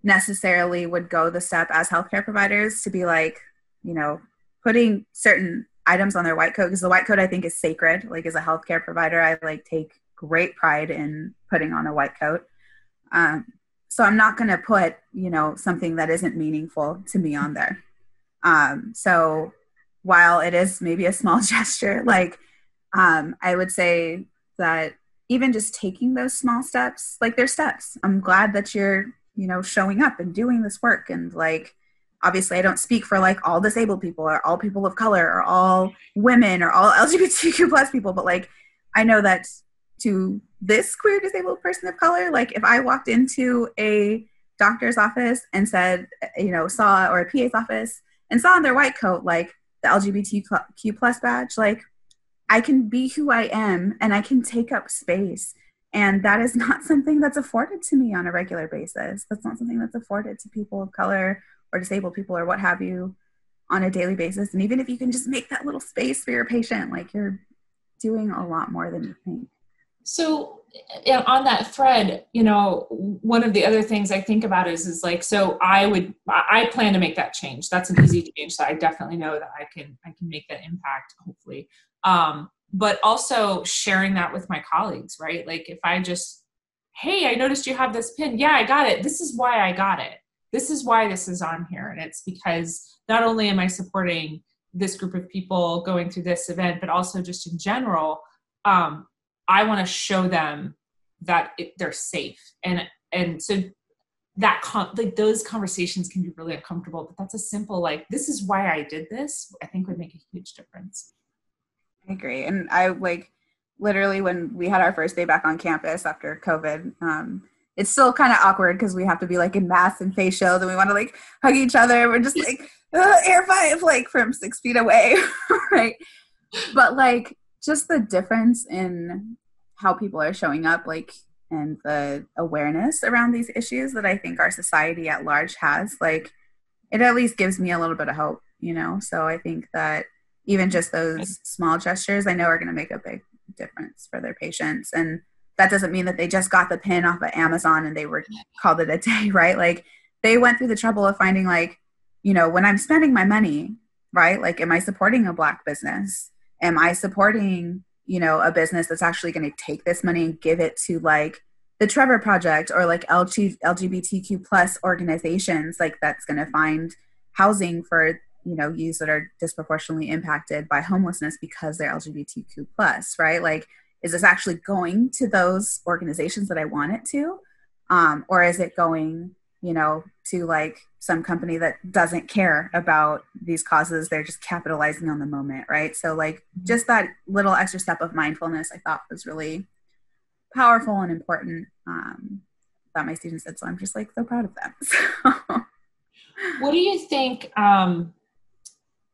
B: necessarily would go the step as healthcare providers to be like you know putting certain items on their white coat because the white coat i think is sacred like as a healthcare provider i like take great pride in putting on a white coat um, so i'm not going to put you know something that isn't meaningful to me on there um, so while it is maybe a small gesture, like um, I would say that even just taking those small steps, like they're steps. I'm glad that you're, you know, showing up and doing this work. And like, obviously, I don't speak for like all disabled people or all people of color or all women or all LGBTQ plus people, but like, I know that to this queer disabled person of color, like if I walked into a doctor's office and said, you know, saw or a PA's office and saw on their white coat, like the LGBTQ plus badge, like I can be who I am and I can take up space. And that is not something that's afforded to me on a regular basis. That's not something that's afforded to people of color or disabled people or what have you on a daily basis. And even if you can just make that little space for your patient, like you're doing a lot more than you think.
A: So on that thread, you know, one of the other things I think about is is like, so I would I plan to make that change. That's an easy change. So I definitely know that I can I can make that impact, hopefully. Um, but also sharing that with my colleagues, right? Like if I just, hey, I noticed you have this pin. Yeah, I got it. This is why I got it. This is why this is on here. And it's because not only am I supporting this group of people going through this event, but also just in general, um, I want to show them that it, they're safe. And and so that con- like those conversations can be really uncomfortable, but that's a simple like this is why I did this. I think would make a huge difference.
B: I agree, and I like literally when we had our first day back on campus after COVID. Um, it's still kind of awkward because we have to be like in masks and face shields and we want to like hug each other. We're just like air five like from six feet away, right? But like just the difference in how people are showing up like and the awareness around these issues that i think our society at large has like it at least gives me a little bit of hope you know? So i think that even just those small gestures i know are going to make a big difference for their patients. And that doesn't mean that they just got the pin off of amazon and they were called it a day right? Like they went through the trouble of finding like you know when i'm spending my money right? Like am i supporting a black business? Am i supporting you know a business that's actually going to take this money and give it to like the trevor project or like LG, lgbtq plus organizations like that's going to find housing for you know youths that are disproportionately impacted by homelessness because they're lgbtq plus right? Like is this actually going to those organizations that i want it to? Um, or is it going you know, to like some company that doesn't care about these causes. They're just capitalizing on the moment, right? So, like, mm-hmm. just that little extra step of mindfulness I thought was really powerful and important um, that my students did. So, I'm just like so proud of them.
A: what do you think um,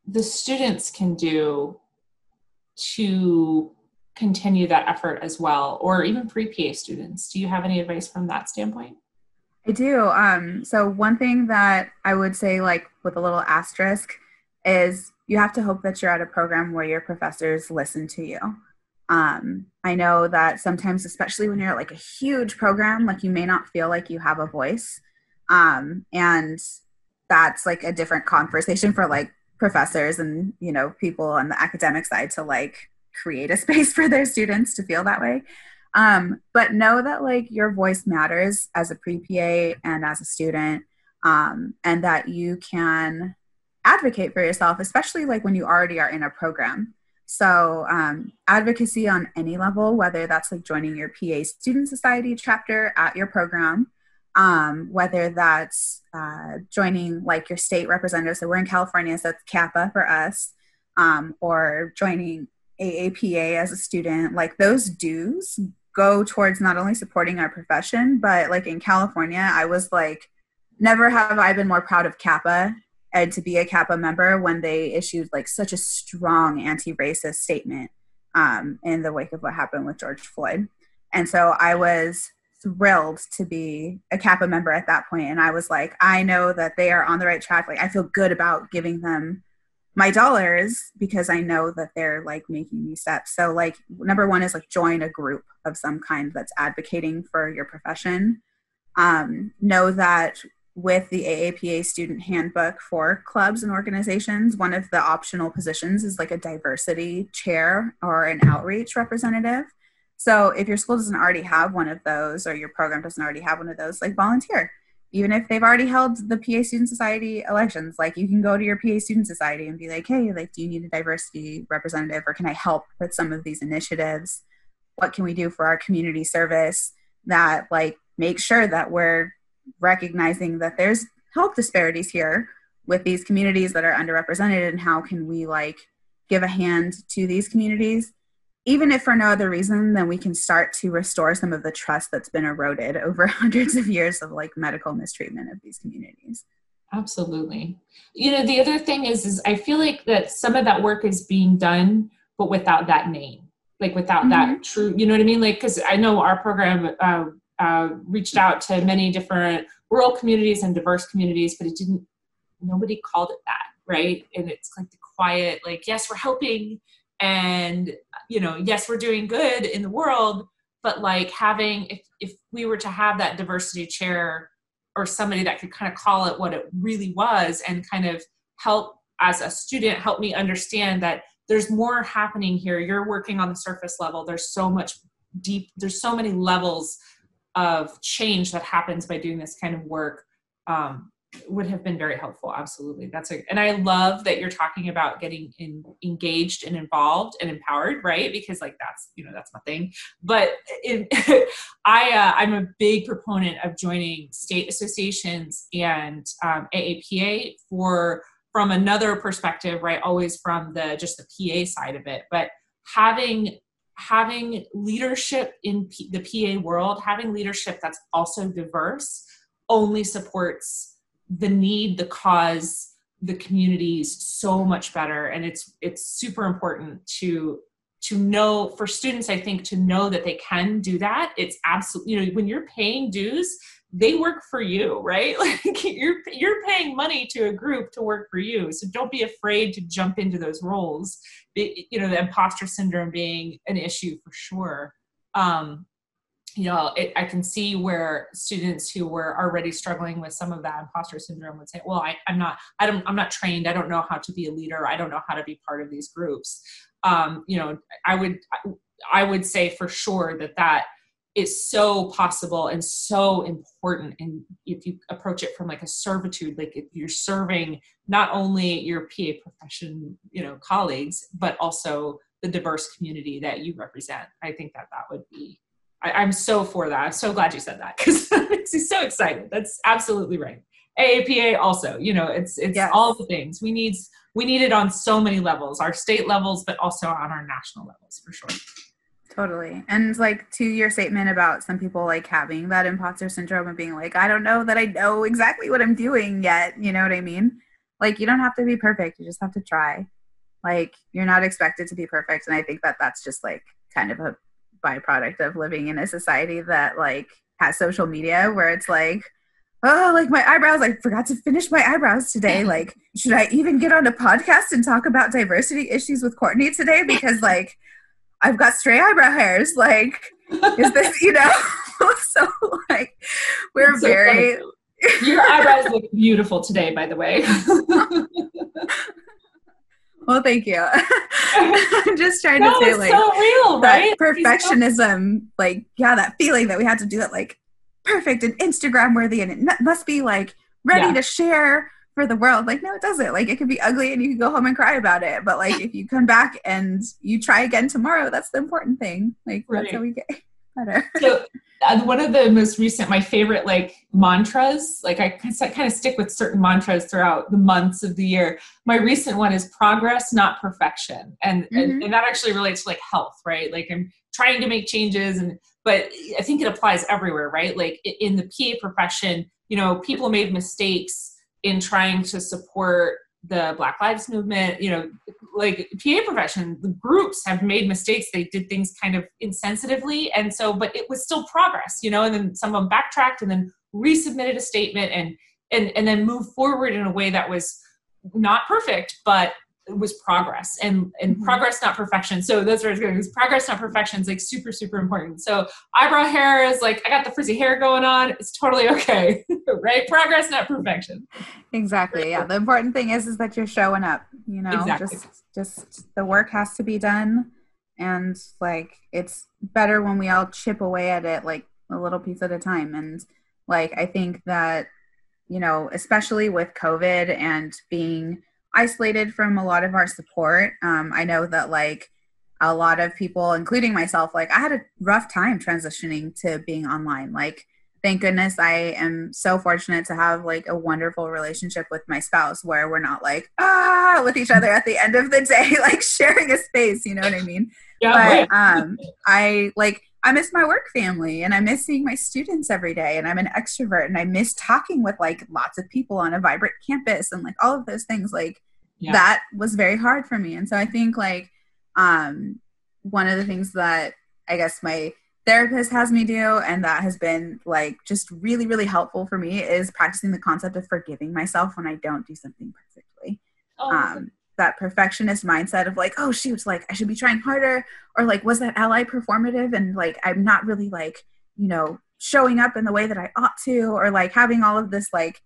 A: the students can do to continue that effort as well, or even pre PA students? Do you have any advice from that standpoint?
B: I do. Um, so one thing that I would say, like with a little asterisk, is you have to hope that you're at a program where your professors listen to you. Um, I know that sometimes, especially when you're at like a huge program, like you may not feel like you have a voice. Um, and that's like a different conversation for like professors and, you know, people on the academic side to like create a space for their students to feel that way. Um, but know that like your voice matters as a pre PA and as a student. um, and that you can advocate for yourself, especially like when you already are in a program. So, um, advocacy on any level, whether that's like joining your PA Student Society chapter at your program, um, whether that's uh, joining like your state representative. So, we're in California, so it's CAPA for us, um, or joining AAPA as a student, like those dues go towards not only supporting our profession, but like in California, I was like, never have I been more proud of CAPA and to be a CAPA member when they issued like such a strong anti-racist statement um, in the wake of what happened with George Floyd. And so I was thrilled to be a CAPA member at that point. And I was like, I know that they are on the right track. Like I feel good about giving them my dollars because I know that they're like making these steps. So like number one is like join a group of some kind that's advocating for your profession. Um, know that with the AAPA student handbook for clubs and organizations, one of the optional positions is like a diversity chair or an outreach representative. So if your school doesn't already have one of those or your program doesn't already have one of those, like volunteer. Even if they've already held the PA Student Society elections, like you can go to your PA Student Society and be like, hey, like, do you need a diversity representative or can I help with some of these initiatives? What can we do for our community service that like make sure that we're recognizing that there's health disparities here with these communities that are underrepresented and how can we like give a hand to these communities even if for no other reason then we can start to restore some of the trust that's been eroded over hundreds of years of like medical mistreatment of these communities
A: absolutely you know the other thing is is i feel like that some of that work is being done but without that name like without mm-hmm. that true you know what i mean like because i know our program uh, uh, reached out to many different rural communities and diverse communities, but it didn't, nobody called it that, right? And it's like the quiet, like, yes, we're helping and, you know, yes, we're doing good in the world, but like having, if, if we were to have that diversity chair or somebody that could kind of call it what it really was and kind of help as a student, help me understand that there's more happening here. You're working on the surface level. There's so much deep, there's so many levels of change that happens by doing this kind of work um, would have been very helpful absolutely. That's a and i love that you're talking about getting in, engaged and involved and empowered right? Because like that's you know that's my thing. But in, i uh, i'm a big proponent of joining state associations and um, aapa for from another perspective right? Always from the just the pa side of it. But having having leadership in P- the PA world, having leadership that's also diverse, only supports the need, the cause, the communities so much better. And it's it's super important to to know for students, I think, to know that they can do that. It's absolutely you know when you're paying dues, they work for you right like you're you're paying money to a group to work for you so don't be afraid to jump into those roles you know the imposter syndrome being an issue for sure um you know it, i can see where students who were already struggling with some of that imposter syndrome would say well I, i'm not i don't i'm not trained. I don't know how to be a leader. I don't know how to be part of these groups. Um you know i would i would say for sure that that is so possible and so important. And if you approach it from like a servitude like if you're serving not only your pa profession you know colleagues but also the diverse community that you represent i think that that would be I, am so for that i'm so glad you said that because it makes me so excited that's absolutely right aapa also you know it's it's yes. all the things we need we need it on so many levels our state levels but also on our national levels for sure
B: Totally. And like to your statement about some people like having that imposter syndrome and being like, I don't know that I know exactly what I'm doing yet. You know what I mean? Like, you don't have to be perfect. You just have to try. Like, you're not expected to be perfect. And I think that that's just like kind of a byproduct of living in a society that like has social media where it's like, oh, like my eyebrows, I forgot to finish my eyebrows today. Like, should I even get on a podcast and talk about diversity issues with Courtney today? Because like, I've got stray eyebrow hairs. Like, is this, you know? so, like, we're so very.
A: Funny. Your eyebrows look beautiful today, by the way.
B: well, thank you. I'm just trying no, to say, like,
A: so real, right?
B: perfectionism, like, yeah, that feeling that we had to do it, like, perfect and Instagram worthy, and it must be like ready
A: Yeah.
B: to share for the world. Like, no, it doesn't. Like, it could be ugly and you can go home and cry about it. But like, if you come back and you try again tomorrow, that's the important thing. Like,
A: Right.
B: that's how we get better.
A: so uh, one of the most recent my favorite like mantras like i kind of stick with certain mantras throughout the months of the year my recent one is progress not perfection and and,
B: Mhm.
A: and that actually relates to like health right like i'm trying to make changes and but i think it applies everywhere right like in the pa profession you know people made mistakes in trying to support the black lives movement you know like PA profession, the groups have made mistakes. They did things kind of insensitively. And so, but it was still progress, you know, and then some of them backtracked and then resubmitted a statement and and and then moved forward in a way that was not perfect, but was progress and and
B: Mhm.
A: progress not perfection. So that's where it's going. Because progress not perfection is like super, super important. So eyebrow hair is like I got the frizzy hair going on. It's totally okay. right? Progress not perfection.
B: exactly. Yeah. The important thing is, is that you're showing up, you know,
A: Exactly.
B: just, just the work has to be done. And like, it's better when we all chip away at it, like a little piece at a time. And like, I think that, you know, especially with COVID and being isolated from a lot of our support, um, I know that like a lot of people, including myself, like I had a rough time transitioning to being online. Like, thank goodness I am so fortunate to have like a wonderful relationship with my spouse where we're not like ah with each other at the end of the day, like sharing a space. You know what I mean?
A: Yeah.
B: but um i like i miss my work family and i miss seeing my students every day and i'm an extrovert and i miss talking with like lots of people on a vibrant campus and like all of those things like
A: Yeah.
B: that was very hard for me and so i think like um one of the things that i guess my therapist has me do and that has been like just really really helpful for me is practicing the concept of forgiving myself when i don't do something perfectly
A: Oh,
B: um, that perfectionist mindset of like, oh shoot, like I should be trying harder, or like was that ally performative? and like I'm not really like you know showing up in the way that I ought to, or like having all of this like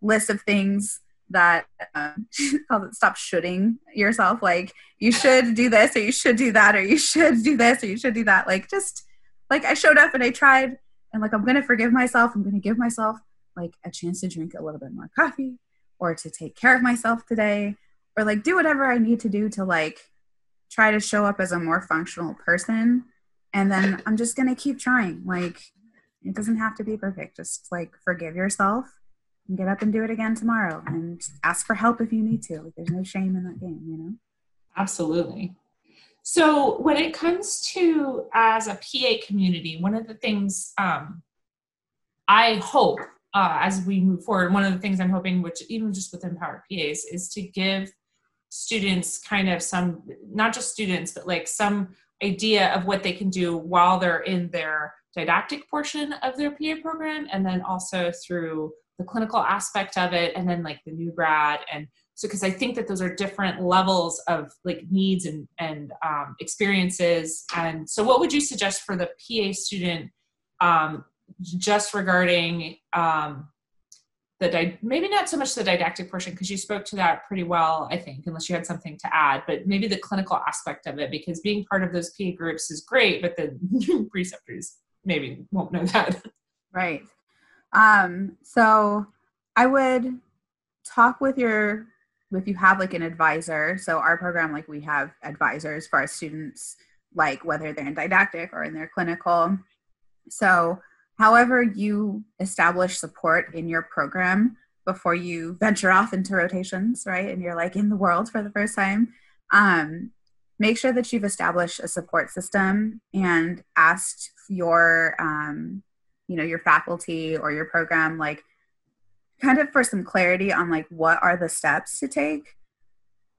B: list of things that um, stop shooting yourself like you should do this or you should do that or you should do this or you should do that. Like just like I showed up and I tried and like I'm gonna forgive myself I'm gonna give myself like a chance to drink a little bit more coffee or to take care of myself today or like do whatever I need to do to like try to show up as a more functional person. And then I'm just going to keep trying. Like it doesn't have to be perfect. Just like forgive yourself and get up and do it again tomorrow and ask for help if you need to. Like there's no shame in that game, you know?
A: Absolutely. So, when it comes to as a PA community, one of the things um, I hope uh, as we move forward, one of the things I'm hoping, which even just with Empowered PAs, is to give students kind of some, not just students, but like some idea of what they can do while they're in their didactic portion of their PA program, and then also through the clinical aspect of it, and then like the new grad and so because i think that those are different levels of like needs and and um, experiences and so what would you suggest for the pa student um, just regarding um, the di- maybe not so much the didactic portion because you spoke to that pretty well i think unless you had something to add but maybe the clinical aspect of it because being part of those pa groups is great but the preceptors maybe won't know that
B: Right. Um, so I would talk with your if you have like an advisor. So our program, like we have advisors for our students, like whether they're in didactic or in their clinical. So however you establish support in your program before you venture off into rotations, right? And you're like in the world for the first time. Um, make sure that you've established a support system and asked your um, you know your faculty or your program like kind of for some clarity on like what are the steps to take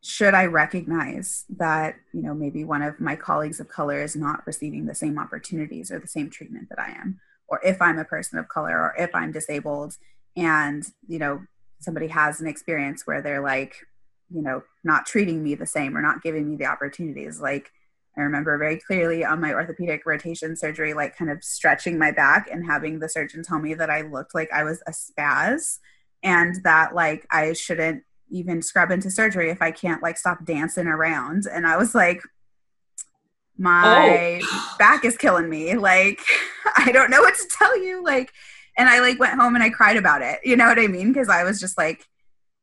B: should i recognize that you know maybe one of my colleagues of color is not receiving the same opportunities or the same treatment that i am or if i'm a person of color or if i'm disabled and you know somebody has an experience where they're like you know not treating me the same or not giving me the opportunities like I remember very clearly on my orthopedic rotation surgery, like kind of stretching my back and having the surgeon tell me that I looked like I was a spaz and that like I shouldn't even scrub into surgery if I can't like stop dancing around. And I was like, Oh. my
A: Oh.
B: back is killing me. Like, I don't know what to tell you. Like, and I like went home and I cried about it. You know what I mean? Because I was just like,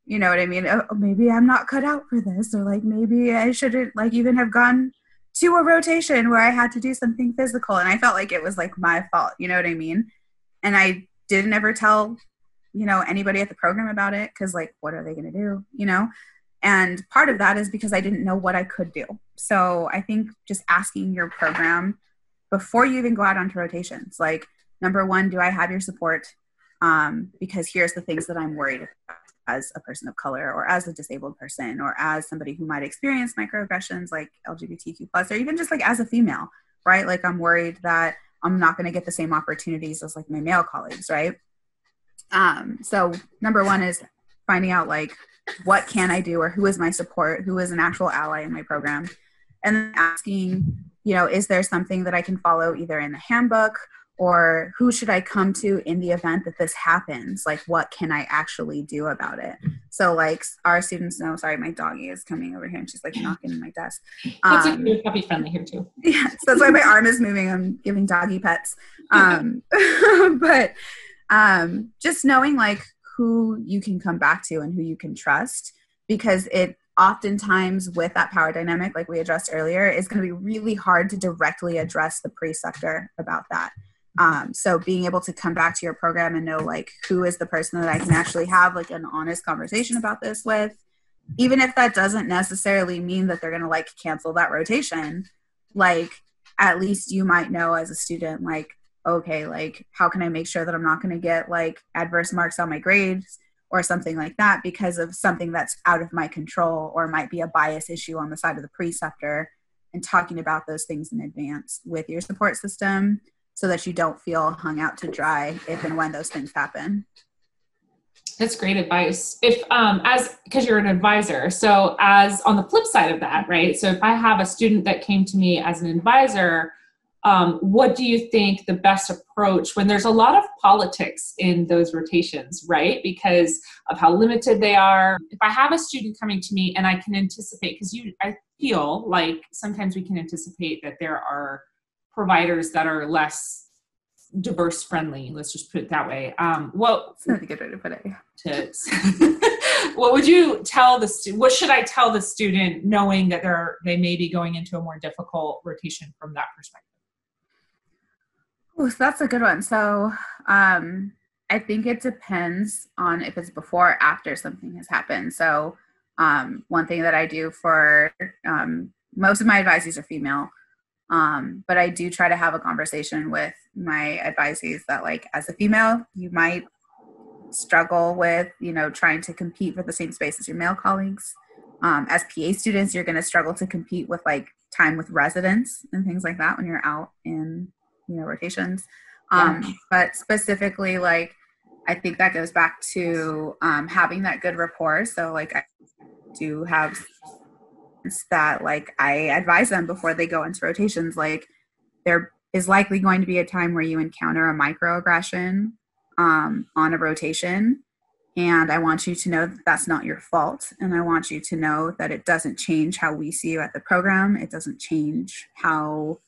B: you know what I mean? Oh, oh, maybe I'm not cut out for this, or like maybe I shouldn't like even have gone to a rotation where I had to do something physical, and I felt like it was like my fault. You know what I mean? And I didn't ever tell, you know, anybody at the program about it because like, what are they going to do? You know? And part of that is because I didn't know what I could do. So I think just asking your program before you even go out onto rotations, like, number one, do I have your support? Um, because here's the things that I'm worried about as a person of color or as a disabled person or as somebody who might experience microaggressions like LGBTQ plus or even just like as a female, right? Like I'm worried that I'm not going to get the same opportunities as like my male colleagues, right? Um, so number one is finding out like what can I do or who is my support, who is an actual ally in my program, and asking, you know, is there something that I can follow either in the handbook or who should I come to in the event that this happens? Like, what can I actually do about it? So, like, our students know. Sorry, my doggy is coming over here and she's like knocking in my desk.
A: That's um, okay. puppy friendly here too.
B: Yeah, so that's why my arm is moving. I'm giving doggy pets. Um, but um, just knowing like who you can come back to and who you can trust because it oftentimes with that power dynamic like we addressed earlier is going to be really hard to directly address the preceptor about that. Um, so being able to come back to your program and know like who is the person that i can actually have like an honest conversation about this with even if that doesn't necessarily mean that they're going to like cancel that rotation like at least you might know as a student like okay, like how can I make sure that I'm not going to get like adverse marks on my grades or something like that because of something that's out of my control or might be a bias issue on the side of the preceptor and talking about those things in advance with your support system so that you don't feel hung out to dry if and when those things happen.
A: That's great advice. If um as because you're an advisor, so as on the flip side of that, right? So if I have a student that came to me as an advisor um, what do you think the best approach when there's a lot of politics in those rotations right? Because of how limited they are. If i have a student coming to me and i can anticipate because you i feel like sometimes we can anticipate that there are providers that are less diverse friendly let's just put it that way. Um what
B: That's a good way to put it.
A: To, what would you tell the student what should i tell the student knowing that they're they may be going into a more difficult rotation from that perspective
B: Oh, so that's a good one. So um, I think it depends on if it's before or after something has happened. So um, one thing that I do for um, most of my advisees are female, um, but I do try to have a conversation with my advisees that, like, as a female, you might struggle with, you know, trying to compete for the same space as your male colleagues. Um, as PA students, you're going to struggle to compete with like time with residents and things like that when you're out in you know rotations. Um, yeah. but specifically like i think that goes back to um, having that good rapport. So like i do have that like i advise them before they go into rotations like there is likely going to be a time where you encounter a microaggression um, on a rotation. And i want you to know that that's not your fault. And i want you to know that it doesn't change how we see you at the program. It doesn't change how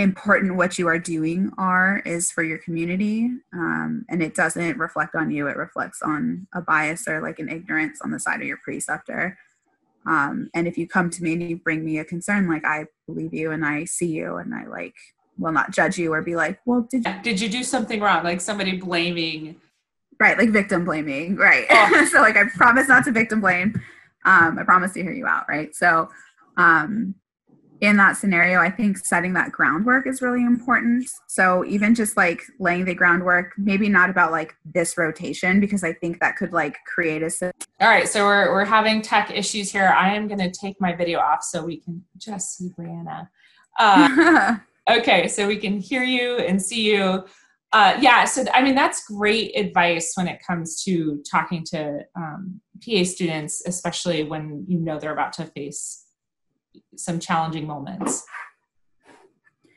B: important what you are doing are is for your community um, and it doesn't reflect on you it reflects on a bias or like an ignorance on the side of your preceptor. Um, and if you come to me and you bring me a concern like i believe you and i see you and i like will not judge you or be like well did you
A: did you do something wrong? Like somebody blaming
B: right like victim blaming right. Oh. so like i promise not to victim blame. Um, i promise to hear you out right? So um, in that scenario, I think setting that groundwork is really important. So even just like laying the groundwork, maybe not about like this rotation, because I think that could like create a.
A: All right, so we're we're having tech issues here. I am going to take my video off so we can just see Brianna. Uh, okay, so we can hear you and see you. Uh, yeah, so I mean that's great advice when it comes to talking to um, PA students, especially when you know they're about to face some challenging moments.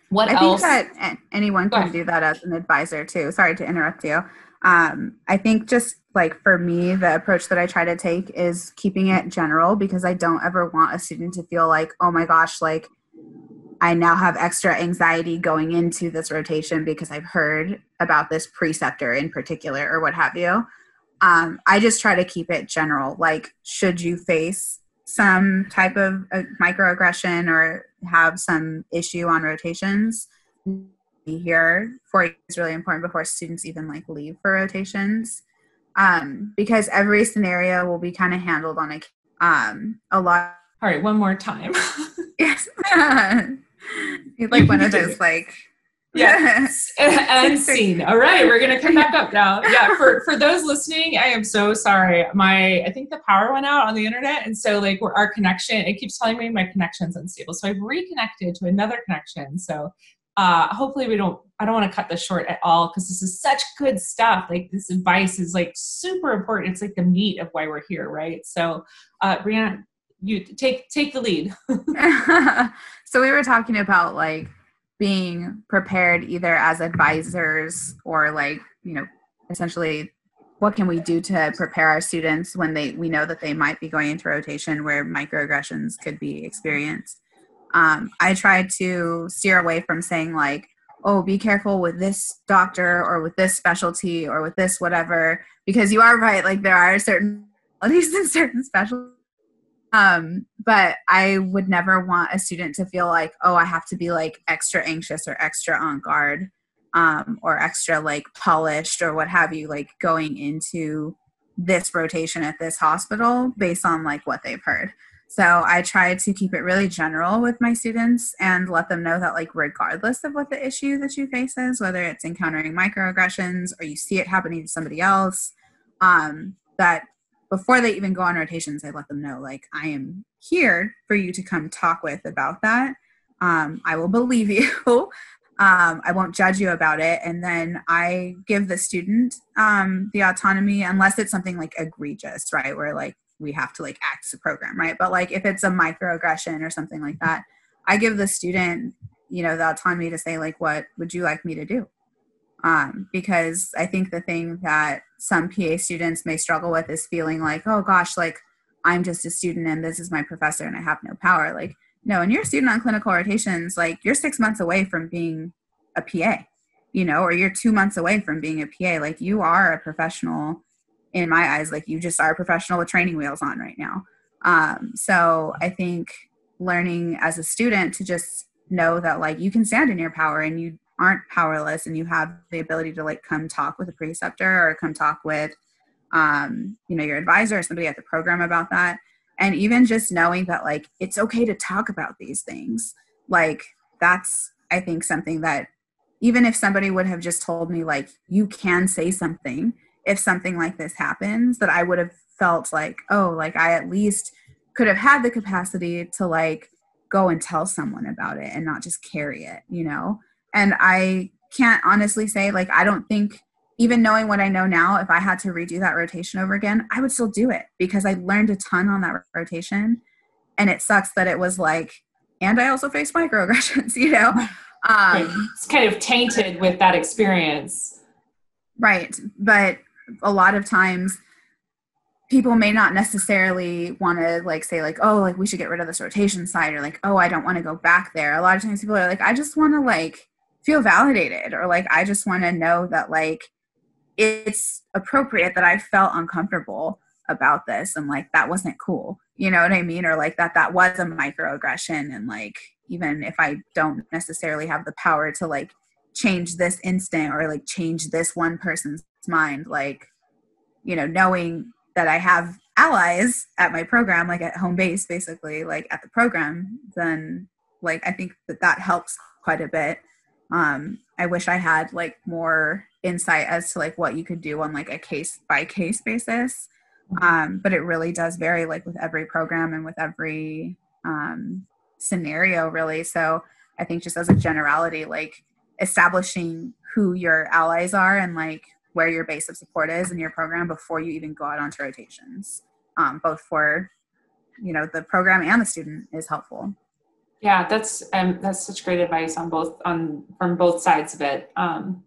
B: What I else? think that anyone can do that as an advisor too. Sorry to interrupt you. Um, I think just like for me, the approach that I try to take is keeping it general because I don't ever want a student to feel like, oh my gosh, like I now have extra anxiety going into this rotation because I've heard about this preceptor in particular or what have you. Um, I just try to keep it general. Like, should you face some type of uh, microaggression or have some issue on rotations, be here for you is really important before students even like leave for rotations. Um, because every scenario will be kind of handled on a um a lot.
A: All right, one more time.
B: yes, like one of those like
A: Yes. and scene. All right, we're gonna come back up now. Yeah, for for those listening, I am so sorry. My I think the power went out on the internet, and so like our connection, it keeps telling me my connection's unstable. So I've reconnected to another connection. So uh hopefully we don't I don't want to cut this short at all because this is such good stuff. Like this advice is like super important. It's like the meat of why we're here, right? So uh Brianna, you take take the lead.
B: so we were talking about like being prepared either as advisors or like you know essentially what can we do to prepare our students when they we know that they might be going into rotation where microaggressions could be experienced? Um, i try to steer away from saying like oh be careful with this doctor or with this specialty or with this whatever because you are right like there are certain qualities in certain specialties um, but I would never want a student to feel like, oh, I have to be like extra anxious or extra on guard um, or extra like polished or what have you, like going into this rotation at this hospital based on like what they've heard. So I try to keep it really general with my students and let them know that like regardless of what the issue that you face is, whether it's encountering microaggressions or you see it happening to somebody else, um, that before they even go on rotations, I let them know, like, I am here for you to come talk with about that. Um, I will believe you. um, I won't judge you about it. And then I give the student um, the autonomy, unless it's something like egregious, right? Where like we have to like act as a program, right? But like if it's a microaggression or something like that, I give the student, you know, the autonomy to say, like, what would you like me to do? Um, because I think the thing that some PA students may struggle with is feeling like, oh gosh, like I'm just a student and this is my professor and I have no power. Like, no, and you're a student on clinical rotations, like you're six months away from being a PA, you know, or you're two months away from being a PA. Like you are a professional in my eyes, like you just are a professional with training wheels on right now. Um, so I think learning as a student to just know that like you can stand in your power and you aren't powerless and you have the ability to like come talk with a preceptor or come talk with um, you know your advisor or somebody at the program about that. And even just knowing that like it's okay to talk about these things. Like that's i think something that even if somebody would have just told me like you can say something if something like this happens that i would have felt like oh like i at least could have had the capacity to like go and tell someone about it and not just carry it you know and I can't honestly say, like, I don't think, even knowing what I know now, if I had to redo that rotation over again, I would still do it because I learned a ton on that rotation. And it sucks that it was like, and I also faced microaggressions, you know?
A: Um, it's kind of tainted with that experience.
B: Right. But a lot of times, people may not necessarily want to like say like oh like we should get rid of this rotation side or like oh i don't want to go back there a lot of times people are like i just want to like feel validated or like I just want to know that like it's appropriate that I felt uncomfortable about this and like that wasn't cool. You know what I mean? Or like that that was a microaggression and like even if I don't necessarily have the power to like change this instant or like change this one person's mind like you know knowing that I have allies at my program like at home base basically like at the program then like I think that that helps quite a bit um i wish i had like more insight as to like what you could do on like a case by case basis. Um but it really does vary like with every program and with every um scenario really. So i think just as a generality like establishing who your allies are and like where your base of support is in your program before you even go out onto rotations um, both for you know the program and the student is helpful
A: yeah, that's um, that's such great advice on both on from both sides of it. Um,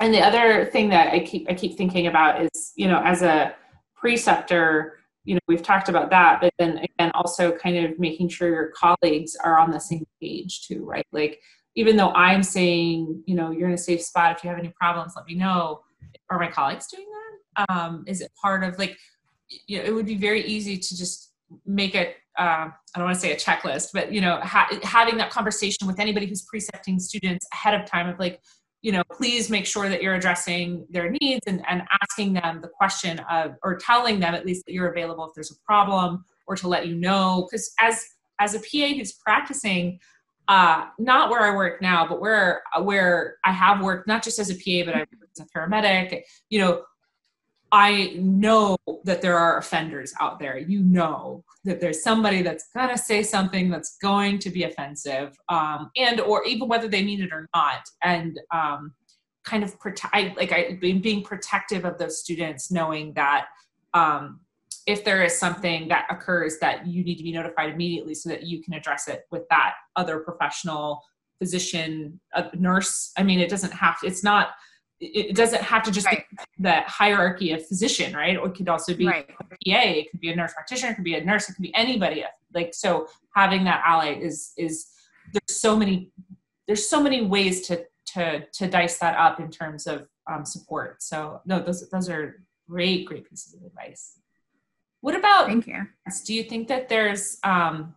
A: and the other thing that I keep I keep thinking about is you know as a preceptor, you know we've talked about that but then again also kind of making sure your colleagues are on the same page too right like even though i'm saying you know you're in a safe spot if you have any problems let me know are my colleagues doing that um, is it part of like you know it would be very easy to just make it uh, i don't want to say a checklist but you know ha- having that conversation with anybody who's precepting students ahead of time of like you know, please make sure that you're addressing their needs and, and asking them the question of, or telling them at least that you're available if there's a problem or to let you know. Because as as a PA who's practicing, uh, not where I work now, but where where I have worked, not just as a PA, but I as a paramedic. You know, I know that there are offenders out there. You know that there's somebody that's gonna say something that's going to be offensive, um, and or even whether they mean it or not, and um, kind of protect. Like I being, protective of those students, knowing that um, if there is something that occurs, that you need to be notified immediately so that you can address it with that other professional physician, nurse. I mean, it doesn't have. To, it's not it doesn't have to just right. be the hierarchy of physician, right? It could also be right. a PA, it could be a nurse practitioner, it could be a nurse, it could be anybody. Like so having that ally is is there's so many there's so many ways to to to dice that up in terms of um, support. So no, those those are great, great pieces of advice. What about
B: thank you.
A: Do you think that there's um,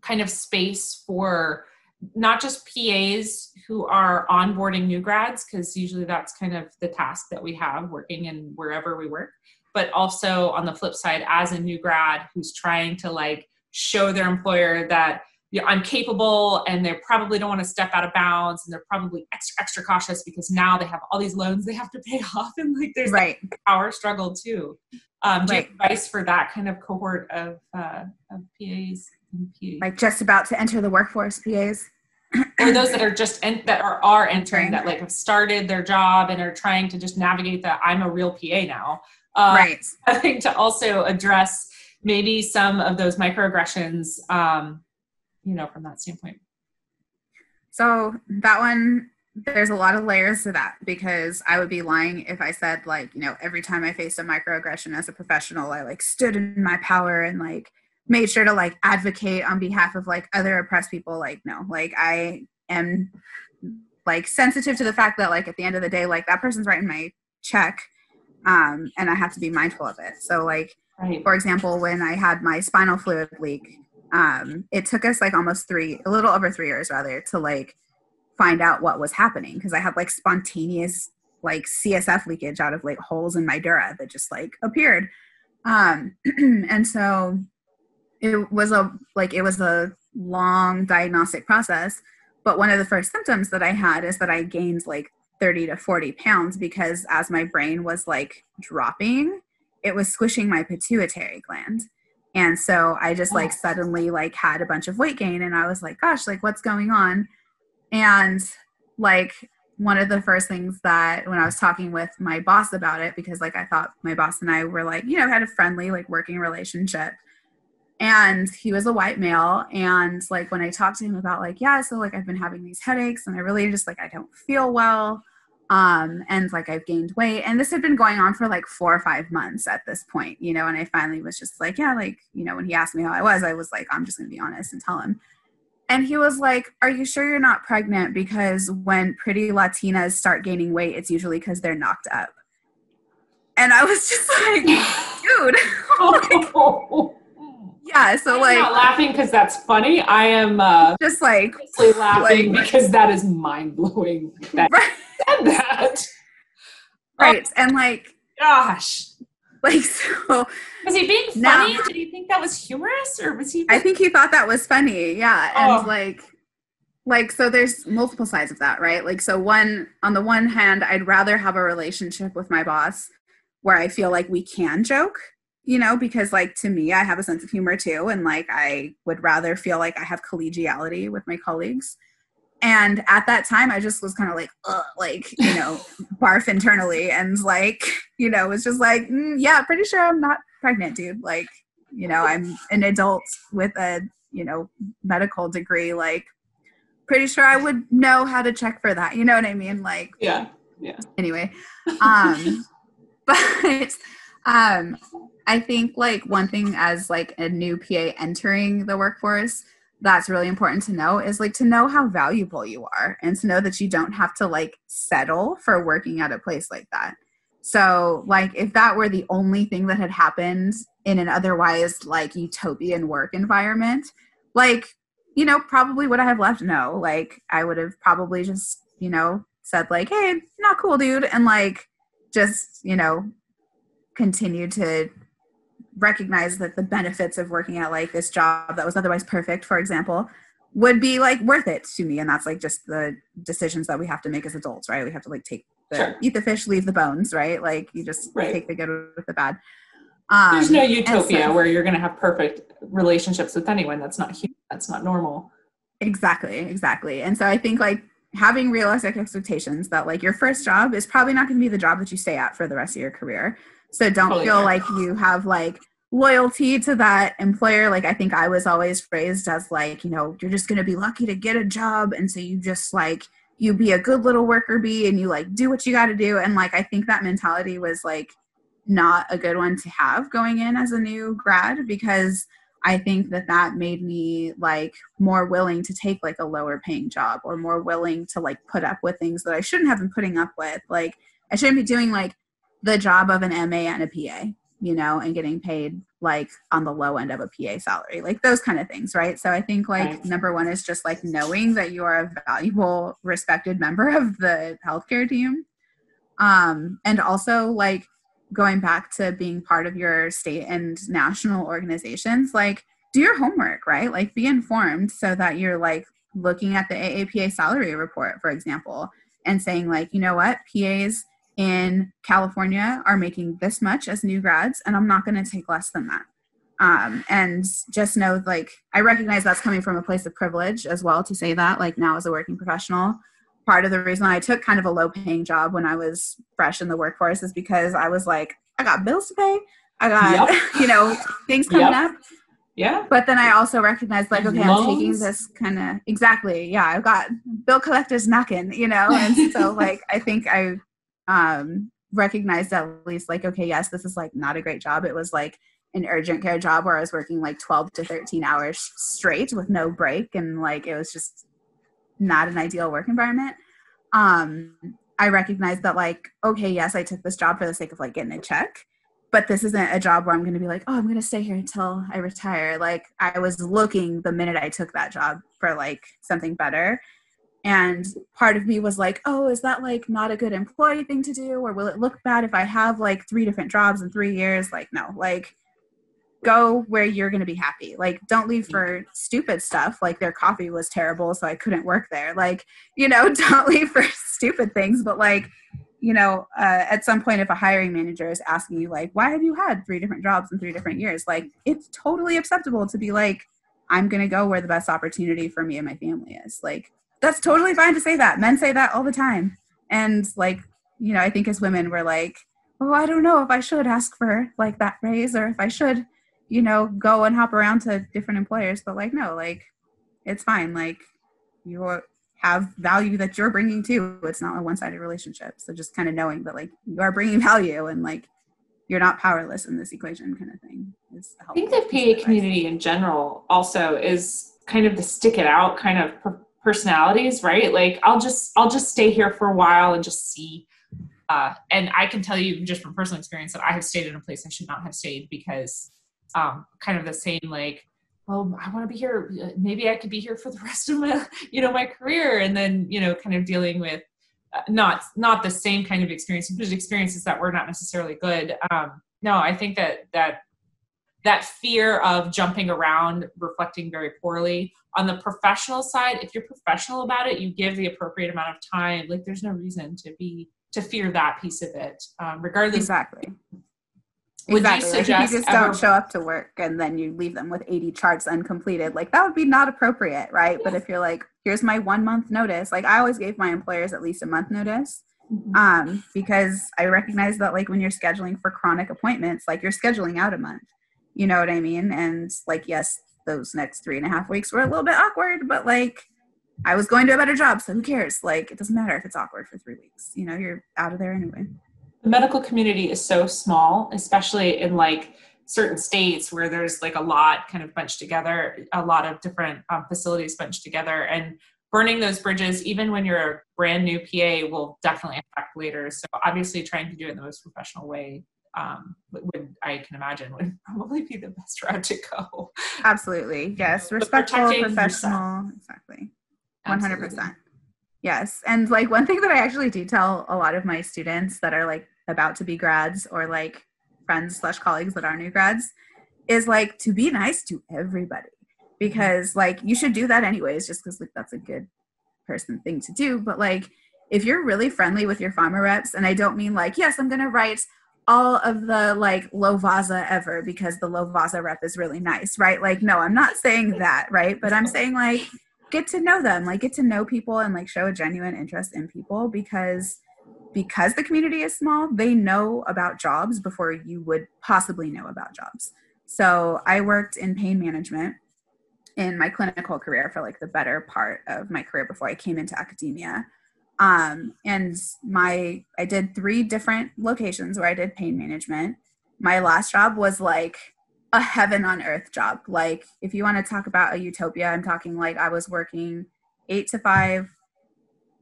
A: kind of space for not just PAs who are onboarding new grads, because usually that's kind of the task that we have working in wherever we work, but also on the flip side, as a new grad who's trying to like show their employer that you know, I'm capable and they probably don't want to step out of bounds and they're probably extra extra cautious because now they have all these loans they have to pay off and like there's
B: right.
A: power struggle too. Um, do right. you have advice for that kind of cohort of, uh, of PAs?
B: Like just about to enter the workforce, PAs.
A: or those that are just en- that are are entering that like have started their job and are trying to just navigate that I'm a real PA now.
B: Uh, right.
A: Having to also address maybe some of those microaggressions, um, you know, from that standpoint.
B: So that one, there's a lot of layers to that because I would be lying if I said like, you know, every time I faced a microaggression as a professional, I like stood in my power and like made sure to like advocate on behalf of like other oppressed people like no like i am like sensitive to the fact that like at the end of the day like that person's writing my check um and i have to be mindful of it so like right. for example when i had my spinal fluid leak um it took us like almost three a little over three years rather to like find out what was happening because i had like spontaneous like csf leakage out of like holes in my dura that just like appeared um and so it was a like it was a long diagnostic process but one of the first symptoms that i had is that i gained like 30 to 40 pounds because as my brain was like dropping it was squishing my pituitary gland. And so i just like suddenly like had a bunch of weight gain and i was like gosh like what's going on? And like one of the first things that when i was talking with my boss about it because like i thought my boss and i were like you know had a friendly like working relationship and he was a white male. And like when i talked to him about like yeah so like i've been having these headaches and i really just like i don't feel well um and like i've gained weight. And this had been going on for like four or five months at this point you know and i finally was just like yeah like you know when he asked me how i was i was like i'm just gonna be honest and tell him. And he was like are you sure you're not pregnant? Because when pretty latinas start gaining weight it's usually because they're knocked up. And i was just like dude like, yeah so
A: I'm
B: like
A: not laughing because that's funny. I am uh
B: just like
A: laughing like, because that is mind-blowing that right. said that.
B: Right and like
A: gosh.
B: like so
A: was he being funny? Now, did he think that was humorous or was he
B: i think he thought that was funny yeah and oh. like like so there's multiple sides of that right? Like so one on the one hand i'd rather have a relationship with my boss where i feel like we can joke you know, because like to me, I have a sense of humor too. And like I would rather feel like I have collegiality with my colleagues. And at that time, I just was kind of like, like, you know, barf internally and like, you know, was just like, mm, yeah, pretty sure I'm not pregnant, dude. Like, you know, I'm an adult with a, you know, medical degree. Like, pretty sure I would know how to check for that. You know what I mean? Like,
A: yeah, yeah.
B: Anyway, um, but um, I think like one thing as like a new PA entering the workforce that's really important to know is like to know how valuable you are and to know that you don't have to like settle for working at a place like that. So like if that were the only thing that had happened in an otherwise like utopian work environment, like you know, probably would I have left? No. Like I would have probably just, you know, said like, "Hey, not cool, dude," and like just, you know, continue to recognize that the benefits of working at like this job that was otherwise perfect, for example, would be like worth it to me. And that's like just the decisions that we have to make as adults, right? We have to like take the sure. eat the fish, leave the bones, right? Like you just right. take the good with the bad.
A: Um, There's no utopia so, where you're going to have perfect relationships with anyone. That's not human. That's not normal.
B: Exactly, exactly. And so I think like having realistic expectations that like your first job is probably not going to be the job that you stay at for the rest of your career. So don't totally feel like you have like loyalty to that employer. Like I think I was always phrased as like, you know, you're just going to be lucky to get a job. And so you just like, you be a good little worker bee and you like do what you got to do. And like, I think that mentality was like not a good one to have going in as a new grad because I think that that made me like more willing to take like a lower paying job or more willing to like put up with things that I shouldn't have been putting up with. Like I shouldn't be doing like the job of an MA and a PA, you know, and getting paid like on the low end of a PA salary, like those kind of things, right? So I think like right. number one is just like knowing that you are a valuable, respected member of the healthcare team. Um, and also like going back to being part of your state and national organizations, like do your homework, right? Like be informed so that you're like looking at the AAPA salary report, for example, and saying like, you know what, PAs in California are making this much as new grads, and I'm not going to take less than that. Um, and just know, like, I recognize that's coming from a place of privilege as well to say that, like, now as a working professional. Part of the reason I took kind of a low paying job when I was fresh in the workforce is because I was like, I got bills to pay, I got, yep. you know, things coming yep. up.
A: Yeah.
B: But then I also recognized like, okay, Loans. I'm taking this kind of exactly. Yeah, I've got bill collectors knocking, you know, and so like I think I um, recognized at least like, okay, yes, this is like not a great job. It was like an urgent care job where I was working like 12 to 13 hours straight with no break. And like, it was just not an ideal work environment. Um, I recognized that like, okay, yes, I took this job for the sake of like getting a check, but this isn't a job where I'm going to be like, oh, I'm going to stay here until I retire. Like I was looking the minute I took that job for like something better and part of me was like oh is that like not a good employee thing to do? Or will it look bad if i have like three different jobs in three years? Like no like go where you're going to be happy. Like don't leave for stupid stuff. Like their coffee was terrible so i couldn't work there. Like you know don't leave for stupid things. But like you know uh, at some point if a hiring manager is asking you like why have you had three different jobs in three different years? Like it's totally acceptable to be like i'm going to go where the best opportunity for me and my family is. Like that's totally fine to say that. Men say that all the time. And like, you know, I think as women we're like, oh, I don't know if I should ask for like that raise or if I should, you know, go and hop around to different employers. But like, no, like, it's fine. Like, you have value that you're bringing too. It's not a one sided relationship. So just kind of knowing that like you are bringing value and like you're not powerless in this equation kind of thing is
A: I think the PA community in general also is kind of the stick it out kind of personalities, right? Like I'll just I'll just stay here for a while and just see. Uh, and I can tell you just from personal experience that I have stayed in a place I should not have stayed because um, kind of the same like, well, I want to be here. Maybe I could be here for the rest of my you know my career, and then you know kind of dealing with uh, not not the same kind of experience, but experiences that were not necessarily good. Um, no, I think that that that fear of jumping around reflecting very poorly on the professional side if you're professional about it you give the appropriate amount of time. Like there's no reason to be to fear that piece of it um, regardless.
B: Exactly. Would exactly. you suggest like you just ever, don't show up to work and then you leave them with 80 charts uncompleted like that would be not appropriate right? But if you're like here's my one month notice like i always gave my employers at least a month notice mm-hmm. um, because i recognize that like when you're scheduling for chronic appointments like you're scheduling out a month. You know what i mean? And like yes those next three and a half weeks were a little bit awkward, but like I was going to a better job, so who cares? Like it doesn't matter if it's awkward for three weeks. You know, you're out of there anyway.
A: The medical community is so small, especially in like certain states where there's like a lot kind of bunched together, a lot of different um, facilities bunched together, and burning those bridges, even when you're a brand new PA, will definitely affect later. So obviously, trying to do it in the most professional way um, would I can imagine would probably be the best route to go.
B: Absolutely, yes, respectful, professional, exactly, one hundred percent. Yes, and like one thing that I actually do tell a lot of my students that are like about to be grads or like friends slash colleagues that are new grads is like to be nice to everybody. Because like you should do that anyways just because like that's a good person thing to do. But like if you're really friendly with your pharma reps and i don't mean like yes i'm gonna write all of the like Lovaza ever because the Lovaza rep is really nice, right? Like, no, I'm not saying that, right? But I'm saying like get to know them, like get to know people and like show a genuine interest in people because because the community is small, they know about jobs before you would possibly know about jobs. So I worked in pain management in my clinical career for like the better part of my career before I came into academia um, and my i did three different locations where i did pain management. My last job was like a heaven on earth job. Like if you want to talk about a utopia i'm talking like i was working eight to five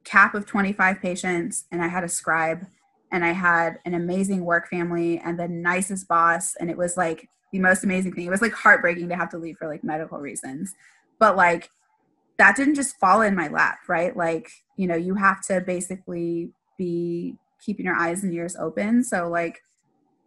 B: cap of 25 patients and i had a scribe and i had an amazing work family and the nicest boss and it was like the most amazing thing. It was like heartbreaking to have to leave for like medical reasons. But like that didn't just fall in my lap, right? Like, you know, you have to basically be keeping your eyes and ears open. So, like,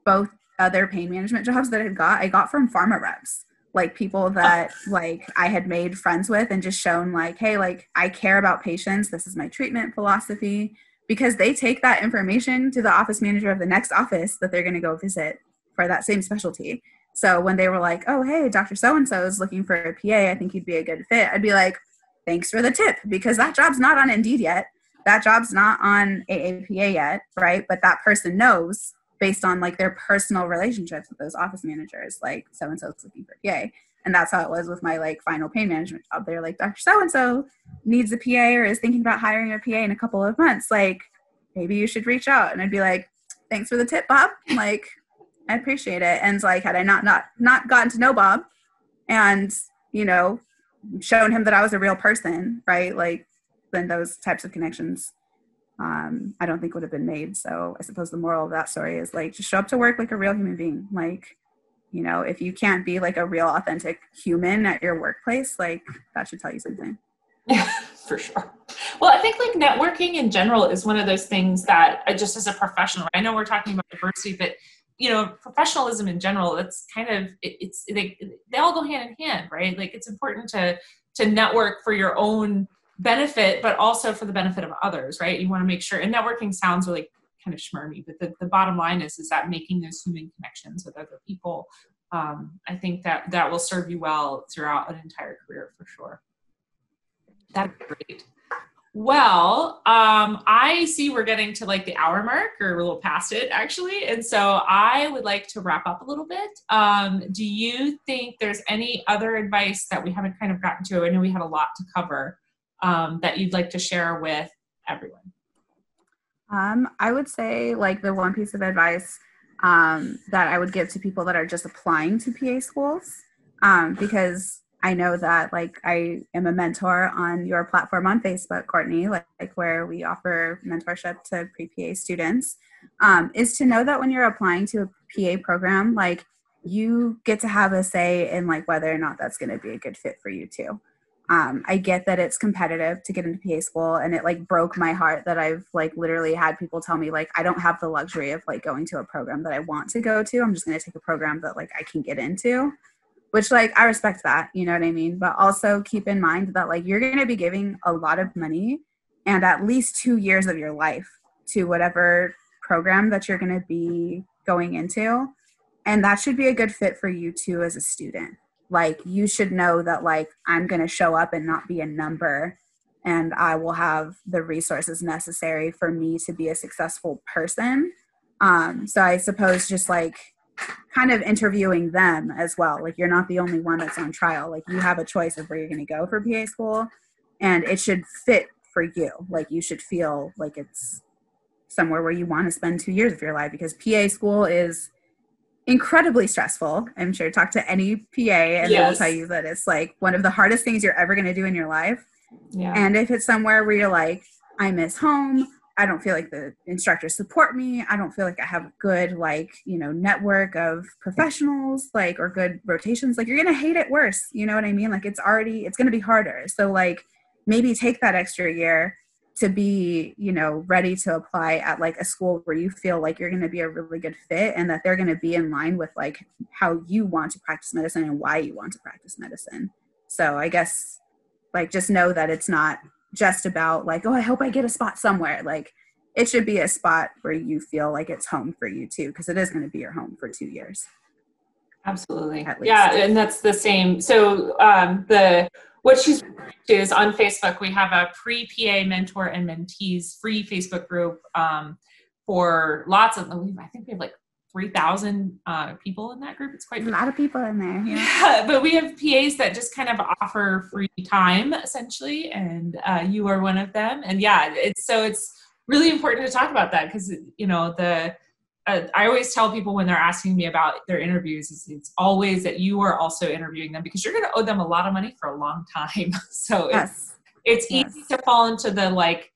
B: both other pain management jobs that I got, I got from pharma reps, like people oh. that like I had made friends with and just shown like, hey, like I care about patients. This is my treatment philosophy because they take that information to the office manager of the next office that they're going to go visit for that same specialty. So when they were like, "Oh, hey, Dr. So and so is looking for a PA. I think you'd be a good fit," I'd be like, thanks for the tip because that job's not on Indeed yet. That job's not on AAPA yet, right? But that person knows based on like their personal relationships with those office managers, like so and so is looking for PA. And that's how it was with my like final pain management job. They're like, Dr. So and so needs a PA or is thinking about hiring a PA in a couple of months. Like, maybe you should reach out. And I'd be like, thanks for the tip, Bob. Like, I appreciate it. And like, had I not not not gotten to know Bob, and you know, shown him that I was a real person, right? Like then those types of connections um, I don't think would have been made. So I suppose the moral of that story is like just show up to work like a real human being. Like, you know, if you can't be like a real authentic human at your workplace, like that should tell you something.
A: Yeah, for sure. Well, I think like networking in general is one of those things that uh, just as a professional, I know we're talking about diversity, but you know professionalism in general that's kind of it, it's they, they all go hand in hand right? Like it's important to to network for your own benefit but also for the benefit of others right? You want to make sure and networking sounds really kind of schmarmy but the, the bottom line is is that making those human connections with other people um, i think that that will serve you well throughout an entire career for sure. That's great well, um, I see we're getting to like the hour mark or a little past it actually. And so I would like to wrap up a little bit. Um, do you think there's any other advice that we haven't kind of gotten to? I know we had a lot to cover um, that you'd like to share with everyone.
B: Um, I would say like the one piece of advice um, that I would give to people that are just applying to PA schools um, because I know that like I am a mentor on your platform on Facebook, Courtney, like, like where we offer mentorship to pre-PA students, um, is to know that when you're applying to a PA program, like you get to have a say in like whether or not that's going to be a good fit for you too. Um, I get that it's competitive to get into PA school, and it like broke my heart that I've like literally had people tell me like I don't have the luxury of like going to a program that I want to go to. I'm just going to take a program that like I can get into which like I respect that, you know what I mean? But also keep in mind that like you're going to be giving a lot of money and at least 2 years of your life to whatever program that you're going to be going into and that should be a good fit for you too as a student. Like you should know that like I'm going to show up and not be a number and I will have the resources necessary for me to be a successful person. Um, so I suppose just like kind of interviewing them as well. Like you're not the only one that's on trial. Like you have a choice of where you're going to go for PA school and it should fit for you. Like you should feel like it's somewhere where you want to spend 2 years of your life because PA school is incredibly stressful. I'm sure talk to any PA and yes. they will tell you that it's like one of the hardest things you're ever going to do in your life. Yeah. And if it's somewhere where you're like, I miss home, I don't feel like the instructors support me. I don't feel like I have a good like, you know, network of professionals like or good rotations. Like you're going to hate it worse. You know what I mean? Like it's already it's going to be harder. So like maybe take that extra year to be, you know, ready to apply at like a school where you feel like you're going to be a really good fit and that they're going to be in line with like how you want to practice medicine and why you want to practice medicine. So I guess like just know that it's not just about like oh i hope i get a spot somewhere. Like it should be a spot where you feel like it's home for you too because it is going to be your home for two years.
A: Absolutely. Yeah and that's the same. So um, the what she's is on facebook we have a pre-pa mentor and mentees free facebook group um, for lots of i think we have like 3,000 uh, people in that group. It's quite
B: a lot of people in there.
A: Yeah. yeah. but we have PAs that just kind of offer free time essentially, and uh, you are one of them. And yeah, it's so it's really important to talk about that because you know the. Uh, I always tell people when they're asking me about their interviews, it's, it's always that you are also interviewing them because you're going to owe them a lot of money for a long time. so yes. it's, it's yes. easy to fall into the like,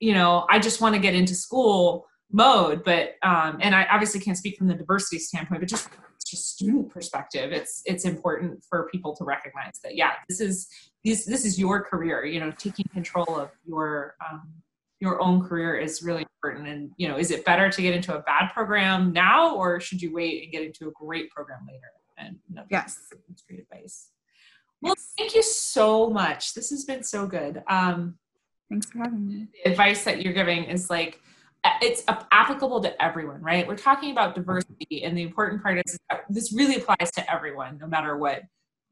A: you know, I just want to get into school mode but um, and i obviously can't speak from the diversity standpoint but just just student perspective it's it's important for people to recognize that yeah this is this this is your career you know taking control of your um, your own career is really important. And you know is it better to get into a bad program now or should you wait and get into a great program later? And
B: know, yes.
A: that's great advice. Well thank you so much. This has been so good. Um
B: thanks for having me.
A: the advice that you're giving is like it's applicable to everyone, right? We're talking about diversity, and the important part is this really applies to everyone, no matter what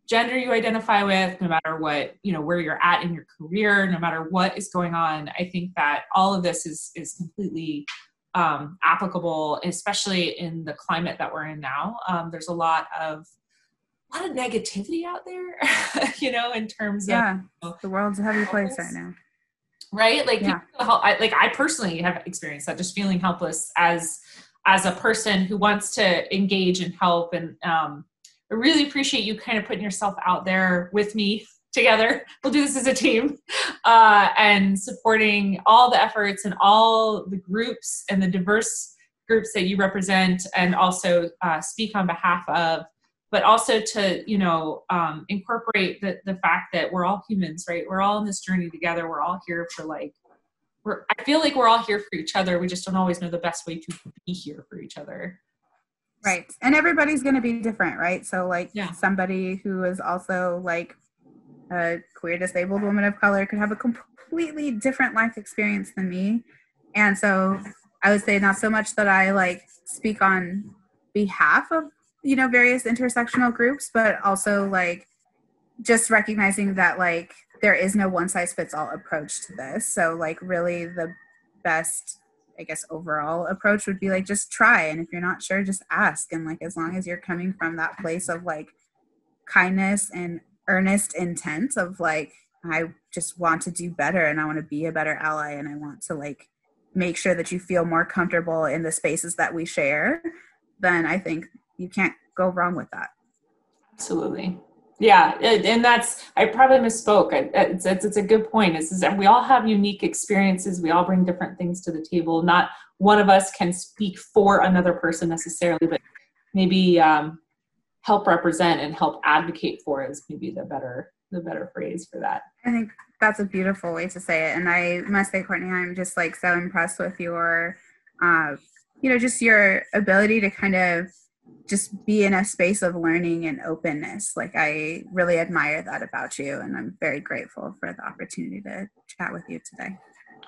A: gender you identify with, no matter what you know where you're at in your career, no matter what is going on. I think that all of this is is completely um, applicable, especially in the climate that we're in now. Um, there's a lot of a lot of negativity out there, you know, in terms
B: yeah,
A: of
B: you know, the world's a heavy place right now
A: right? Like yeah. I, like i personally have experienced that just feeling helpless as as a person who wants to engage and help. And um, i really appreciate you kind of putting yourself out there with me together. We'll do this as a team uh, and supporting all the efforts and all the groups and the diverse groups that you represent and also uh, speak on behalf of but also to you know um, incorporate the, the fact that we're all humans right? We're all in this journey together. We're all here for like we're i feel like we're all here for each other. We just don't always know the best way to be here for each other.
B: Right. And everybody's going to be different right? So like yeah. somebody who is also like a queer disabled woman of color could have a completely different life experience than me. And so i would say not so much that i like speak on behalf of you know various intersectional groups but also like just recognizing that like there is no one size fits all approach to this. So like really the best i guess overall approach would be like just try. And if you're not sure just ask. And like as long as you're coming from that place of like kindness and earnest intent of like i just want to do better and i want to be a better ally and i want to like make sure that you feel more comfortable in the spaces that we share then i think you can't go wrong with that.
A: Absolutely. Yeah, and that's I probably misspoke. It's, it's, it's a good point. Is is we all have unique experiences. We all bring different things to the table. Not one of us can speak for another person necessarily, but maybe um, help represent and help advocate for is maybe the better the better phrase for that.
B: I think that's a beautiful way to say it. And I must say, Courtney, I'm just like so impressed with your, uh, you know, just your ability to kind of just be in a space of learning and openness. Like I really admire that about you, and I'm very grateful for the opportunity to chat with you today.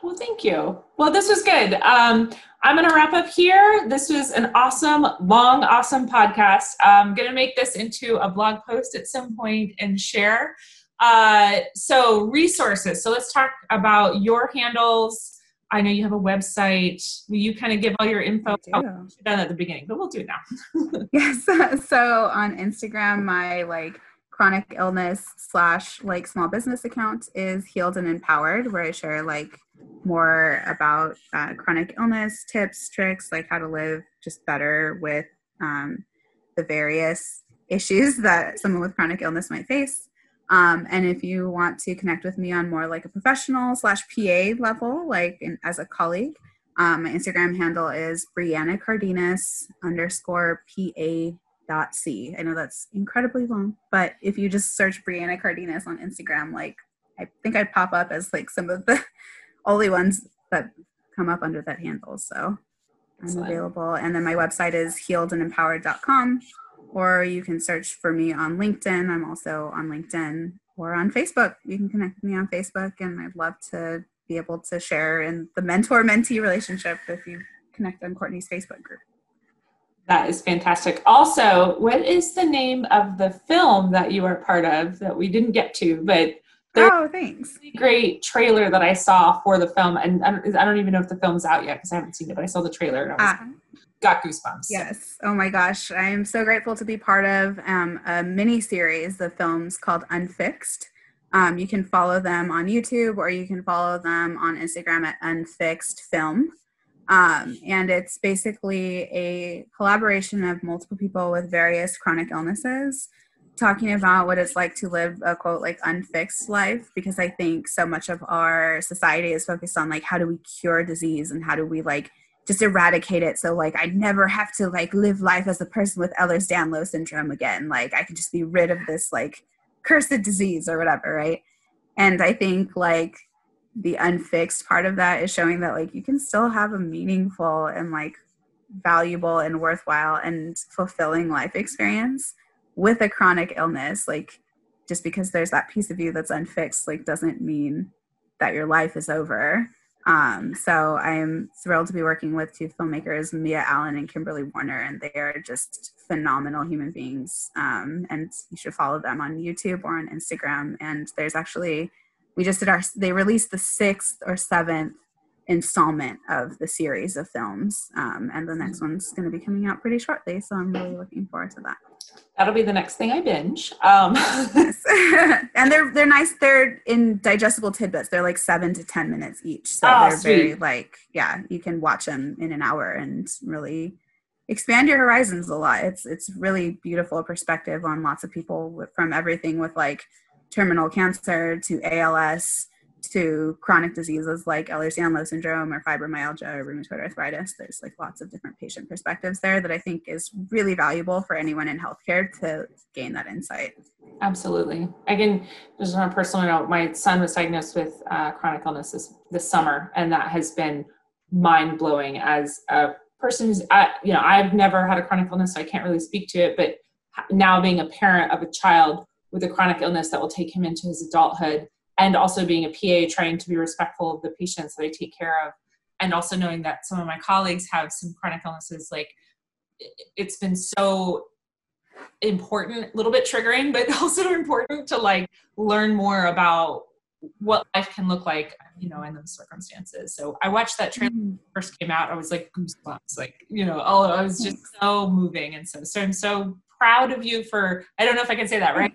A: Well, thank you. Well, this was good. Um, I'm going to wrap up here. This was an awesome, long, awesome podcast. I'm going to make this into a blog post at some point and share. Uh, so, resources. So, let's talk about your handles I know you have a website. Will you kind of give all your info? Oh, done at the beginning, but we'll do it now.
B: yes. So on Instagram, my like chronic illness slash like small business account is healed and empowered, where I share like more about uh, chronic illness tips, tricks, like how to live just better with um, the various issues that someone with chronic illness might face. Um, and if you want to connect with me on more like a professional slash PA level, like in, as a colleague, um, my Instagram handle is Brianna Cardenas underscore PA dot C. I know that's incredibly long, but if you just search Brianna Cardenas on Instagram, like I think I'd pop up as like some of the only ones that come up under that handle. So I'm available. And then my website is healedandempowered.com, or you can search for me on LinkedIn. I'm also on LinkedIn or on Facebook. You can connect with me on Facebook, and I'd love to be able to share in the mentor mentee relationship if you connect on Courtney's Facebook group.
A: That is fantastic. Also, what is the name of the film that you are part of that we didn't get to, but
B: oh, thanks.
A: Really great trailer that I saw for the film, and I don't, I don't even know if the film's out yet because I haven't seen it, but I saw the trailer and I was, ah. Got goosebumps.
B: Yes. Oh my gosh, I am so grateful to be part of um, a mini series of films called Unfixed. Um, you can follow them on YouTube or you can follow them on Instagram at Unfixed Film. Um, and it's basically a collaboration of multiple people with various chronic illnesses talking about what it's like to live a quote like unfixed life because i think so much of our society is focused on like how do we cure disease and how do we like just eradicate it. So like i never have to like live life as a person with ehlers-danlos syndrome again. Like i can just be rid of this like cursed disease or whatever right? And i think like the unfixed part of that is showing that like you can still have a meaningful and like valuable and worthwhile and fulfilling life experience with a chronic illness. Like just because there's that piece of you that's unfixed like doesn't mean that your life is over um, so i am thrilled to be working with two filmmakers mia allen and kimberly warner and they are just phenomenal human beings. Um, and you should follow them on youtube or on instagram. And there's actually we just did our they released the sixth or seventh installment of the series of films. Um, and the next one's going to be coming out pretty shortly. So i'm really looking forward to that
A: that'll be the next thing i binge. Um.
B: and they're they're nice. They're in digestible tidbits. They're like seven to ten minutes each. So oh, they're sweet. very like yeah you can watch them in an hour and really expand your horizons a lot. It's it's really beautiful perspective on lots of people from everything with like terminal cancer to ALS to chronic diseases like Ehlers-Danlos syndrome or fibromyalgia or rheumatoid arthritis. There's like lots of different patient perspectives there that I think is really valuable for anyone in healthcare to gain that insight.
A: Absolutely. I can just on a personal note, my son was diagnosed with uh, chronic illness this, this summer, and that has been mind blowing as a person who's, I, you know, I've never had a chronic illness, so I can't really speak to it, but now being a parent of a child with a chronic illness that will take him into his adulthood and also being a PA trying to be respectful of the patients that I take care of. And also knowing that some of my colleagues have some chronic illnesses like it's been so important a little bit triggering but also important to like learn more about what life can look like you know in those circumstances. So i watched that trailer mm-hmm. first came out. I was like goosebumps like you know oh i was just so moving and so so i'm so proud of you for I don't know if I can say that right.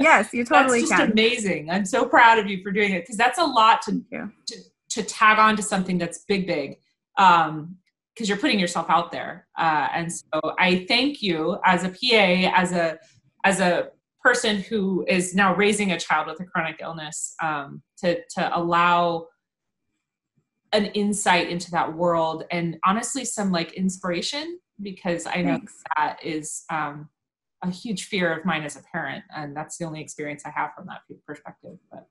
B: Yes, you totally
A: that's just
B: can.
A: amazing. I'm so proud of you for doing it because that's a lot to, to to tag on to something that's big, big. Um, because you're putting yourself out there. Uh, and so I thank you as a PA, as a as a person who is now raising a child with a chronic illness, um, to to allow an insight into that world and honestly some like inspiration because I know Thanks. that is um, a huge fear of mine as a parent and that's the only experience i have from that perspective but.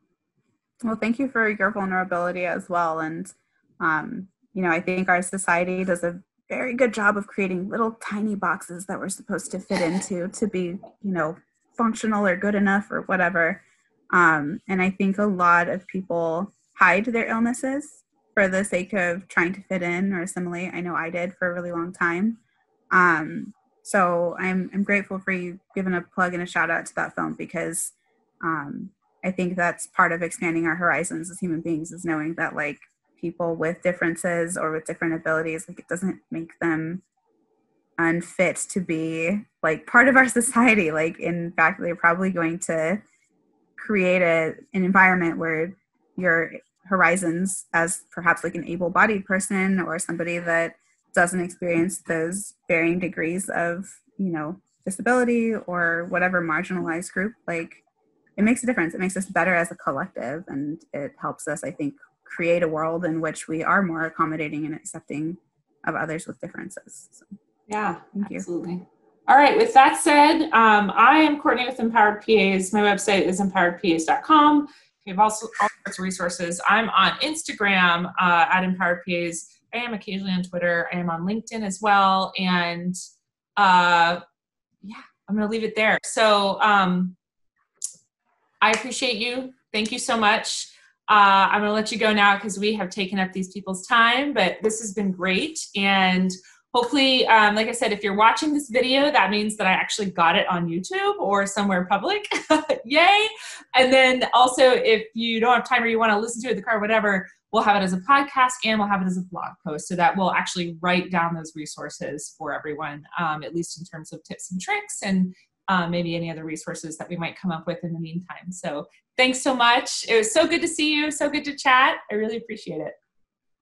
B: Well thank you for your vulnerability as well and um, you know i think our society does a very good job of creating little tiny boxes that we're supposed to fit into to be you know functional or good enough or whatever. Um, and i think a lot of people hide their illnesses for the sake of trying to fit in or assimilate i know i did for a really long time. Um, so I'm I'm grateful for you giving a plug and a shout out to that film because um, I think that's part of expanding our horizons as human beings is knowing that like people with differences or with different abilities like it doesn't make them unfit to be like part of our society. Like in fact they're probably going to create a, an environment where your horizons as perhaps like an able-bodied person or somebody that doesn't experience those varying degrees of you know disability or whatever marginalized group, like it makes a difference. It makes us better as a collective, and it helps us, I think, create a world in which we are more accommodating and accepting of others with differences. So,
A: yeah, thank you. Absolutely. All right, with that said, um, I am Courtney with Empowered PAs. My website is empoweredpas.com. We have also all sorts of resources. I'm on Instagram uh, at Empowered PAs. I am occasionally on Twitter. I am on LinkedIn as well. And uh, yeah, I'm going to leave it there. So um, I appreciate you. Thank you so much. Uh, I'm going to let you go now because we have taken up these people's time, but this has been great. And hopefully, um, like I said, if you're watching this video, that means that I actually got it on YouTube or somewhere public. Yay! And then also, if you don't have time or you want to listen to it in the car, whatever, we'll have it as a podcast and we'll have it as a blog post so that we'll actually write down those resources for everyone, um, at least in terms of tips and tricks and uh, maybe any other resources that we might come up with in the meantime. So thanks so much. It was so good to see you. So good to chat. I really appreciate it.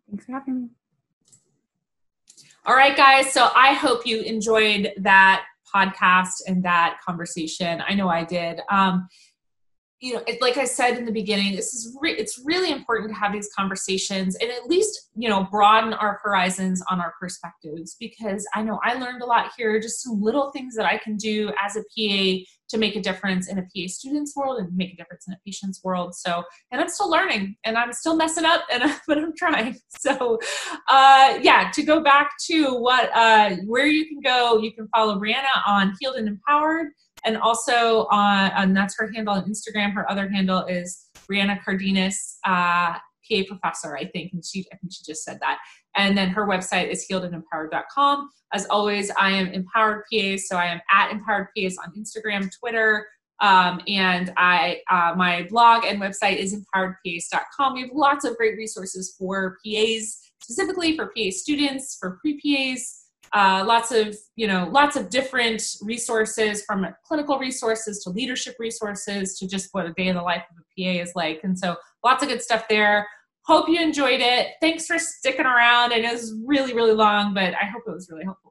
B: Thanks for having me.
A: All right, guys. So I hope you enjoyed that podcast and that conversation. I know I did. Um, you know, it, like I said in the beginning, this is re- it's really important to have these conversations and at least you know broaden our horizons on our perspectives because I know I learned a lot here. Just some little things that I can do as a PA to make a difference in a PA student's world and make a difference in a patient's world. So, and I'm still learning and I'm still messing up, and but I'm trying. So, uh, yeah, to go back to what uh, where you can go, you can follow Brianna on Healed and Empowered and also on, and that's her handle on Instagram. Her other handle is Brianna Cardenas, uh, PA professor, I think, and she I think she just said that. And then her website is healedandempowered.com. As always, I am Empowered PAs, so I am at Empowered PAs on Instagram, Twitter, um, and I uh, my blog and website is empoweredpas.com. We have lots of great resources for PAs, specifically for PA students, for pre-PAs, uh, lots of you know lots of different resources from clinical resources to leadership resources to just what a day in the life of a pa is like. And so lots of good stuff there. Hope you enjoyed it. Thanks for sticking around. I know this is really really long but i hope it was really helpful